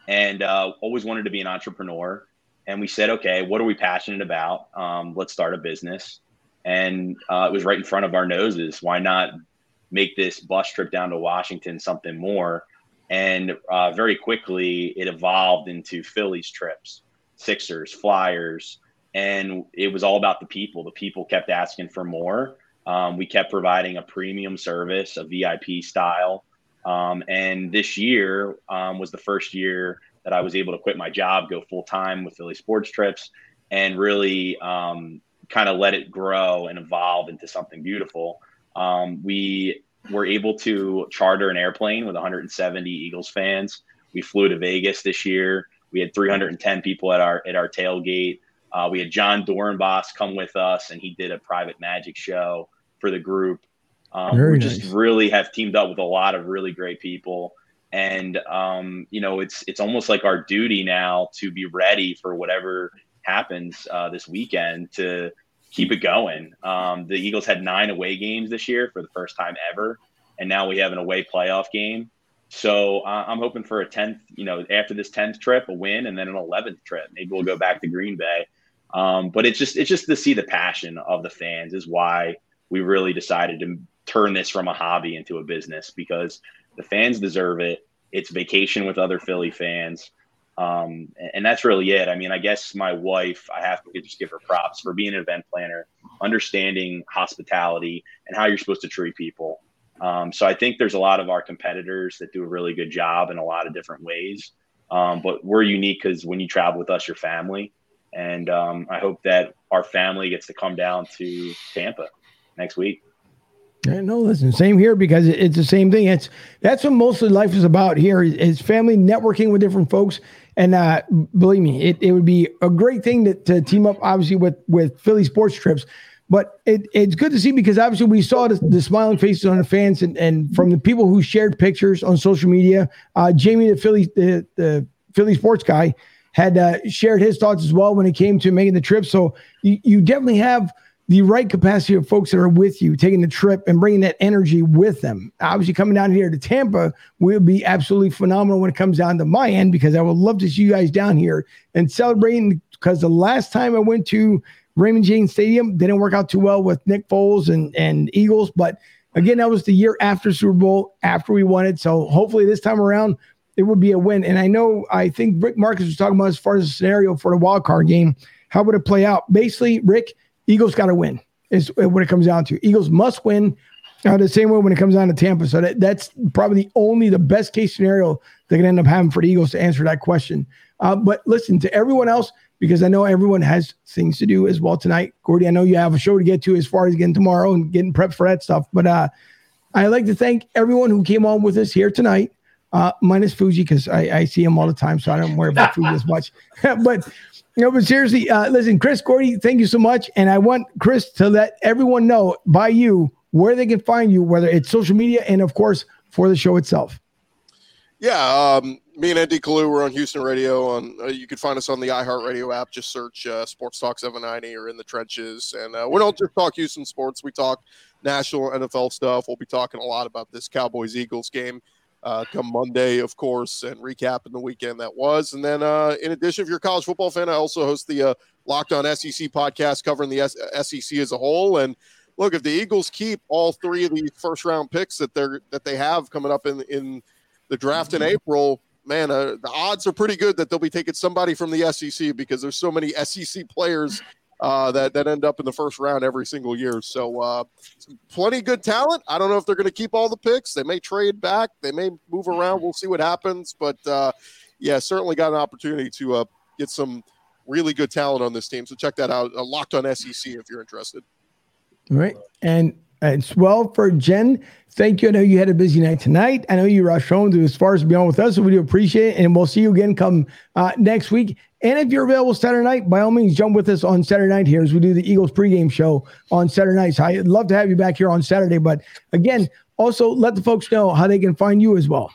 and uh, always wanted to be an entrepreneur and we said, okay, what are we passionate about? Um, let's start a business. And uh, it was right in front of our noses. Why not make this bus trip down to Washington something more? And uh, very quickly, it evolved into Phillies trips, Sixers, Flyers, and it was all about the people. The people kept asking for more. Um, we kept providing a premium service, a VIP style. Um, and this year um, was the first year that I was able to quit my job, go full time with Philly Sports Trips, and really um, kind of let it grow and evolve into something beautiful. Um, we were able to charter an airplane with 170 Eagles fans. We flew to Vegas this year. We had 310 people at our at our tailgate. Uh, we had Jon Dorenbos come with us, and he did a private magic show for the group. Um, we nice. just really have teamed up with a lot of really great people and um, you know it's it's almost like our duty now to be ready for whatever happens uh, this weekend to keep it going. Um, the Eagles had nine away games this year for the first time ever, and now we have an away playoff game. So uh, I'm hoping for a tenth, you know, after this tenth trip, a win, and then an eleventh trip. Maybe we'll go back to Green Bay. Um, but it's just it's just to see the passion of the fans is why we really decided to turn this from a hobby into a business because the fans deserve it. It's vacation with other Philly fans. Um, and that's really it. I mean, I guess my wife, I have to just give her props for being an event planner, understanding hospitality and how you're supposed to treat people. Um, so I think there's a lot of our competitors that do a really good job in a lot of different ways. Um, but we're unique because when you travel with us, your family. And um, I hope that our family gets to come down to Tampa next week. Yeah, no, listen, same here because it's the same thing. It's that's what mostly life is about here is family networking with different folks. And uh, believe me, it, it would be a great thing to, to team up, obviously, with with Philly sports trips. But it, it's good to see because obviously we saw the, the, smiling faces on the fans and, and from the people who shared pictures on social media. Uh, Jamie, the Philly the, the Philly sports guy, had uh, shared his thoughts as well when it came to making the trip. So you, you definitely have – the right capacity of folks that are with you, taking the trip and bringing that energy with them. Obviously, coming down here to Tampa will be absolutely phenomenal when it comes down to my end because I would love to see you guys down here and celebrating. Because the last time I went to Raymond James Stadium didn't work out too well with Nick Foles and and Eagles, but again, that was the year after Super Bowl after we won it. So hopefully this time around it would be a win. And I know I think Rick Marcus was talking about as far as the scenario for the wild card game. How would it play out? Basically, Rick Eagles got to win is what it comes down to. Eagles must win uh, the same way when it comes down to Tampa. So that, that's probably the only the best case scenario they can end up having for the Eagles to answer that question. Uh, but listen to everyone else because I know everyone has things to do as well tonight. Gordy, I know you have a show to get to as far as getting tomorrow and getting prepped for that stuff. But uh, I'd like to thank everyone who came on with us here tonight, uh, minus Fuji because I, I see him all the time, so I don't worry about Fuji as much. but no, but seriously, uh, listen, Chris Gordy, thank you so much. And I want Chris to let everyone know by you where they can find you, whether it's social media and, of course, for the show itself. Yeah, um, me and N.D. Kalu, we're on Houston Radio. On uh, you can find us on the iHeartRadio app. Just search uh, Sports Talk 790 or in the trenches. And uh, we don't just talk Houston sports. We talk national NFL stuff. We'll be talking a lot about this Cowboys Eagles game uh, come Monday, of course, and recapping the weekend that was. And then, uh, in addition, if you're a college football fan, I also host the uh, Locked On SEC podcast covering the S- SEC as a whole. And look, if the Eagles keep all three of the first round picks that they're that they have coming up in in the draft in April, man, uh, the odds are pretty good that they'll be taking somebody from the SEC because there's so many SEC players uh, that that end up in the first round every single year. So uh, plenty good talent. I don't know if they're going to keep all the picks. They may trade back. They may move around. We'll see what happens. But uh, yeah, certainly got an opportunity to uh, get some really good talent on this team. So check that out. Uh, locked on SEC if you're interested. All right, and as well for Jen. Thank you. I know you had a busy night tonight. I know you rushed home to as far as to be on with us, so we do appreciate it. And we'll see you again come uh, next week. And if you're available Saturday night, by all means, jump with us on Saturday night here as we do the Eagles pregame show on Saturday nights. I'd love to have you back here on Saturday. But again, also let the folks know how they can find you as well.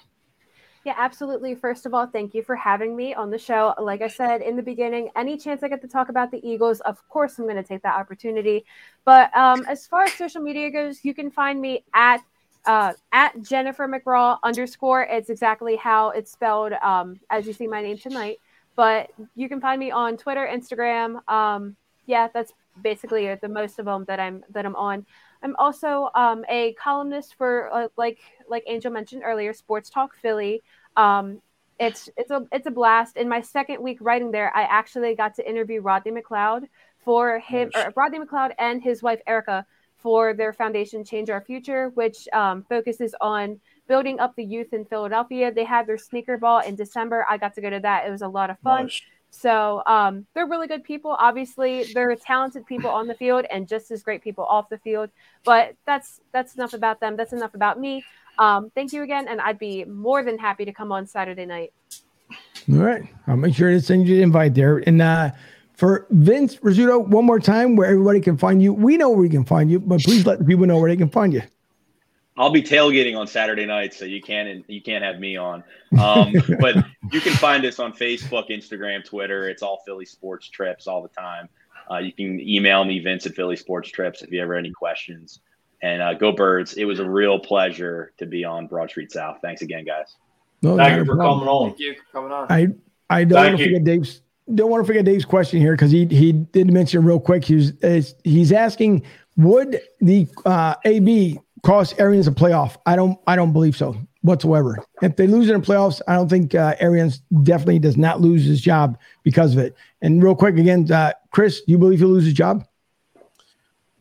Yeah, absolutely. First of all, thank you for having me on the show. Like I said in the beginning, any chance I get to talk about the Eagles, of course, I'm going to take that opportunity. But um, as far as social media goes, you can find me at uh, at Jennifer McRaw underscore. It's exactly how it's spelled um, as you see my name tonight. But you can find me on Twitter, Instagram. Um, yeah, that's basically the most of them that I'm that I'm on. I'm also um, a columnist for uh, like like Angel mentioned earlier, Sports Talk Philly. Um, it's it's a it's a blast. In my second week writing there, I actually got to interview Rodney McLeod for him or Rodney McLeod and his wife Erica for their foundation Change Our Future, which um, focuses on building up the youth in Philadelphia. They had their sneaker ball in December. I got to go to that. It was a lot of fun. Nice. So um, they're really good people. Obviously, they're talented people on the field and just as great people off the field. But that's that's enough about them. That's enough about me. Um, thank you again, and I'd be more than happy to come on Saturday night. All right, I'll make sure to send you the invite there. And uh, for Vince Rizzuto, one more time, where everybody can find you. We know where we can find you, but please let the people know where they can find you. I'll be tailgating on Saturday night, so you can't you can't have me on. Um, but you can find us on Facebook, Instagram, Twitter. It's all Philly Sports Trips all the time. Uh, you can email me Vince at Philly Sports Trips if you ever have any questions. And uh, go Birds! It was a real pleasure to be on Broad Street South. Thanks again, guys. No, Thank you for problem. coming on. Thank you for coming on. I I don't want to forget Dave's don't want to forget Dave's question here because he he did mention real quick. He's he's asking would the uh, AB cost Arians a playoff? I don't I don't believe so whatsoever. If they lose in the playoffs, I don't think uh, Arians definitely does not lose his job because of it. And real quick again, uh, Chris, do you believe he'll lose his job?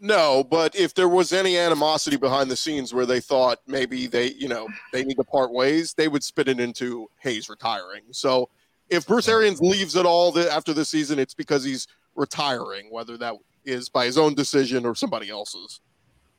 No, but if there was any animosity behind the scenes where they thought maybe they, you know, they need to part ways, they would spit it into Hayes retiring. So if Bruce Arians leaves at all the, after the season, it's because he's retiring, whether that is by his own decision or somebody else's.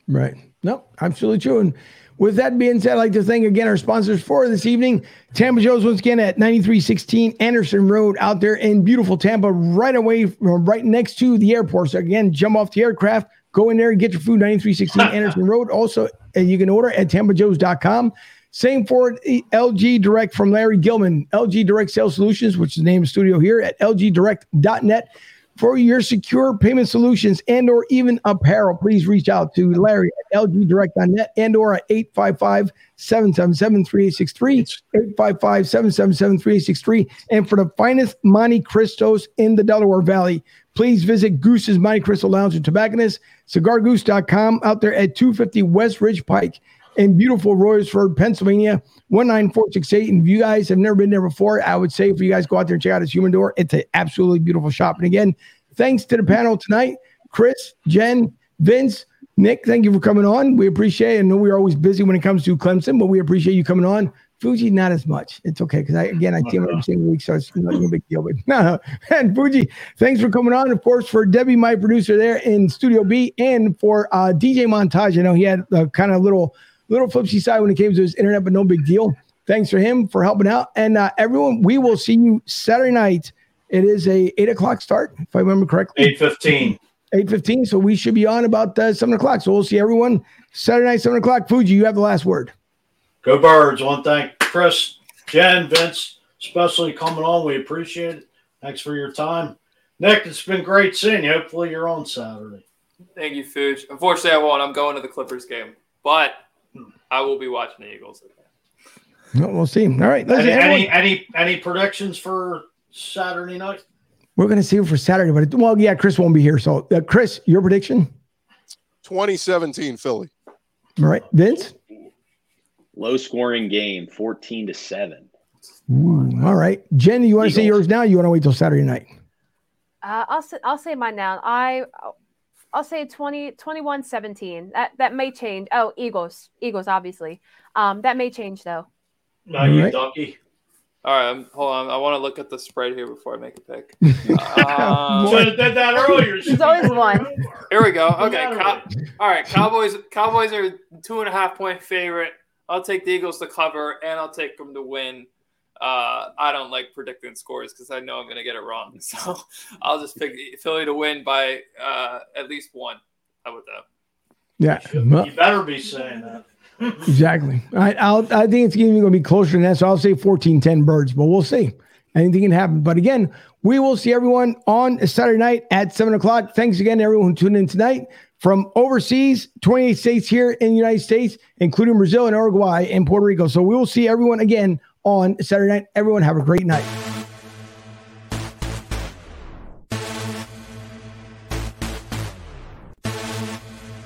Right. No, absolutely true. And with that being said, I'd like to thank again our sponsors for this evening. Tampa Joe's once again at 9316 Anderson Road out there in beautiful Tampa, right away, right next to the airport. So again, jump off the aircraft, go in there and get your food, 9316 Anderson Road. Also, uh, you can order at tampajoes.com. Same for LG Direct from Larry Gilman, LG Direct Sales Solutions, which is the name of the studio here at lgdirect.net for your secure payment solutions and or even apparel, please reach out to Larry at lgdirect.net and or at 855-777-3863, 855-777-3863. And for the finest Monte Cristos in the Delaware Valley, please visit Goose's Monte Cristo Lounge and Tobacconist, cigargoose.com out there at 250 West Ridge Pike in beautiful Royersford, Pennsylvania, 19468. And if you guys have never been there before, I would say for you guys go out there and check out his door, It's an absolutely beautiful shop. And again, thanks to the panel tonight, Chris, Jen, Vince, Nick, thank you for coming on. We appreciate it. I know we're always busy when it comes to Clemson, but we appreciate you coming on. Fuji, not as much. It's okay because I again I see him every single week, so it's not no big deal. But no, and Fuji, thanks for coming on. Of course, for Debbie, my producer there in Studio B, and for uh, DJ Montage. I know he had a kind of little little flipsy side when it came to his internet, but no big deal. Thanks for him for helping out. And uh, everyone, we will see you Saturday night. It is a eight o'clock start, if I remember correctly. Eight fifteen. Eight fifteen. So we should be on about uh, seven o'clock. So we'll see everyone Saturday night, seven o'clock. Fuji, you have the last word. Go birds. One thank Chris, Jen, Vince, especially coming on. We appreciate it. Thanks for your time. Nick, it's been great seeing you. Hopefully you're on Saturday. Thank you, Fuji. Unfortunately, I won't. I'm going to the Clippers game, but I will be watching the Eagles. Well, we'll see. All right. Any, any, any any predictions for Saturday night? We're going to see for Saturday, but well, yeah, Chris won't be here. So, uh, Chris, your prediction? 2017 Philly. All right, Vince. Low scoring game, 14 to seven. Ooh, all right, Jen, you want to say yours now? you want to wait till Saturday night? Uh, I'll say, I'll say mine now. I I'll say 20, 21 17. That that may change. Oh, Eagles. Eagles, obviously. Um, that may change though. No, you right. donkey. All right, um, hold on. I want to look at the spread here before I make a pick. um, Should have did that earlier. There's always one. Here we go. Okay. Cow- all right. Cowboys. Cowboys are two and a half point favorite. I'll take the Eagles to cover, and I'll take them to win. Uh, I don't like predicting scores because I know I'm going to get it wrong. So I'll just pick Philly to win by uh, at least one. How about that? Yeah, you better be saying that. exactly. I, I'll, I think it's even going to be closer than that. So I'll say 14 10 birds, but we'll see. Anything can happen. But again, we will see everyone on Saturday night at 7 o'clock. Thanks again to everyone who tuned in tonight from overseas, 28 states here in the United States, including Brazil and Uruguay and Puerto Rico. So we will see everyone again on Saturday night. Everyone have a great night.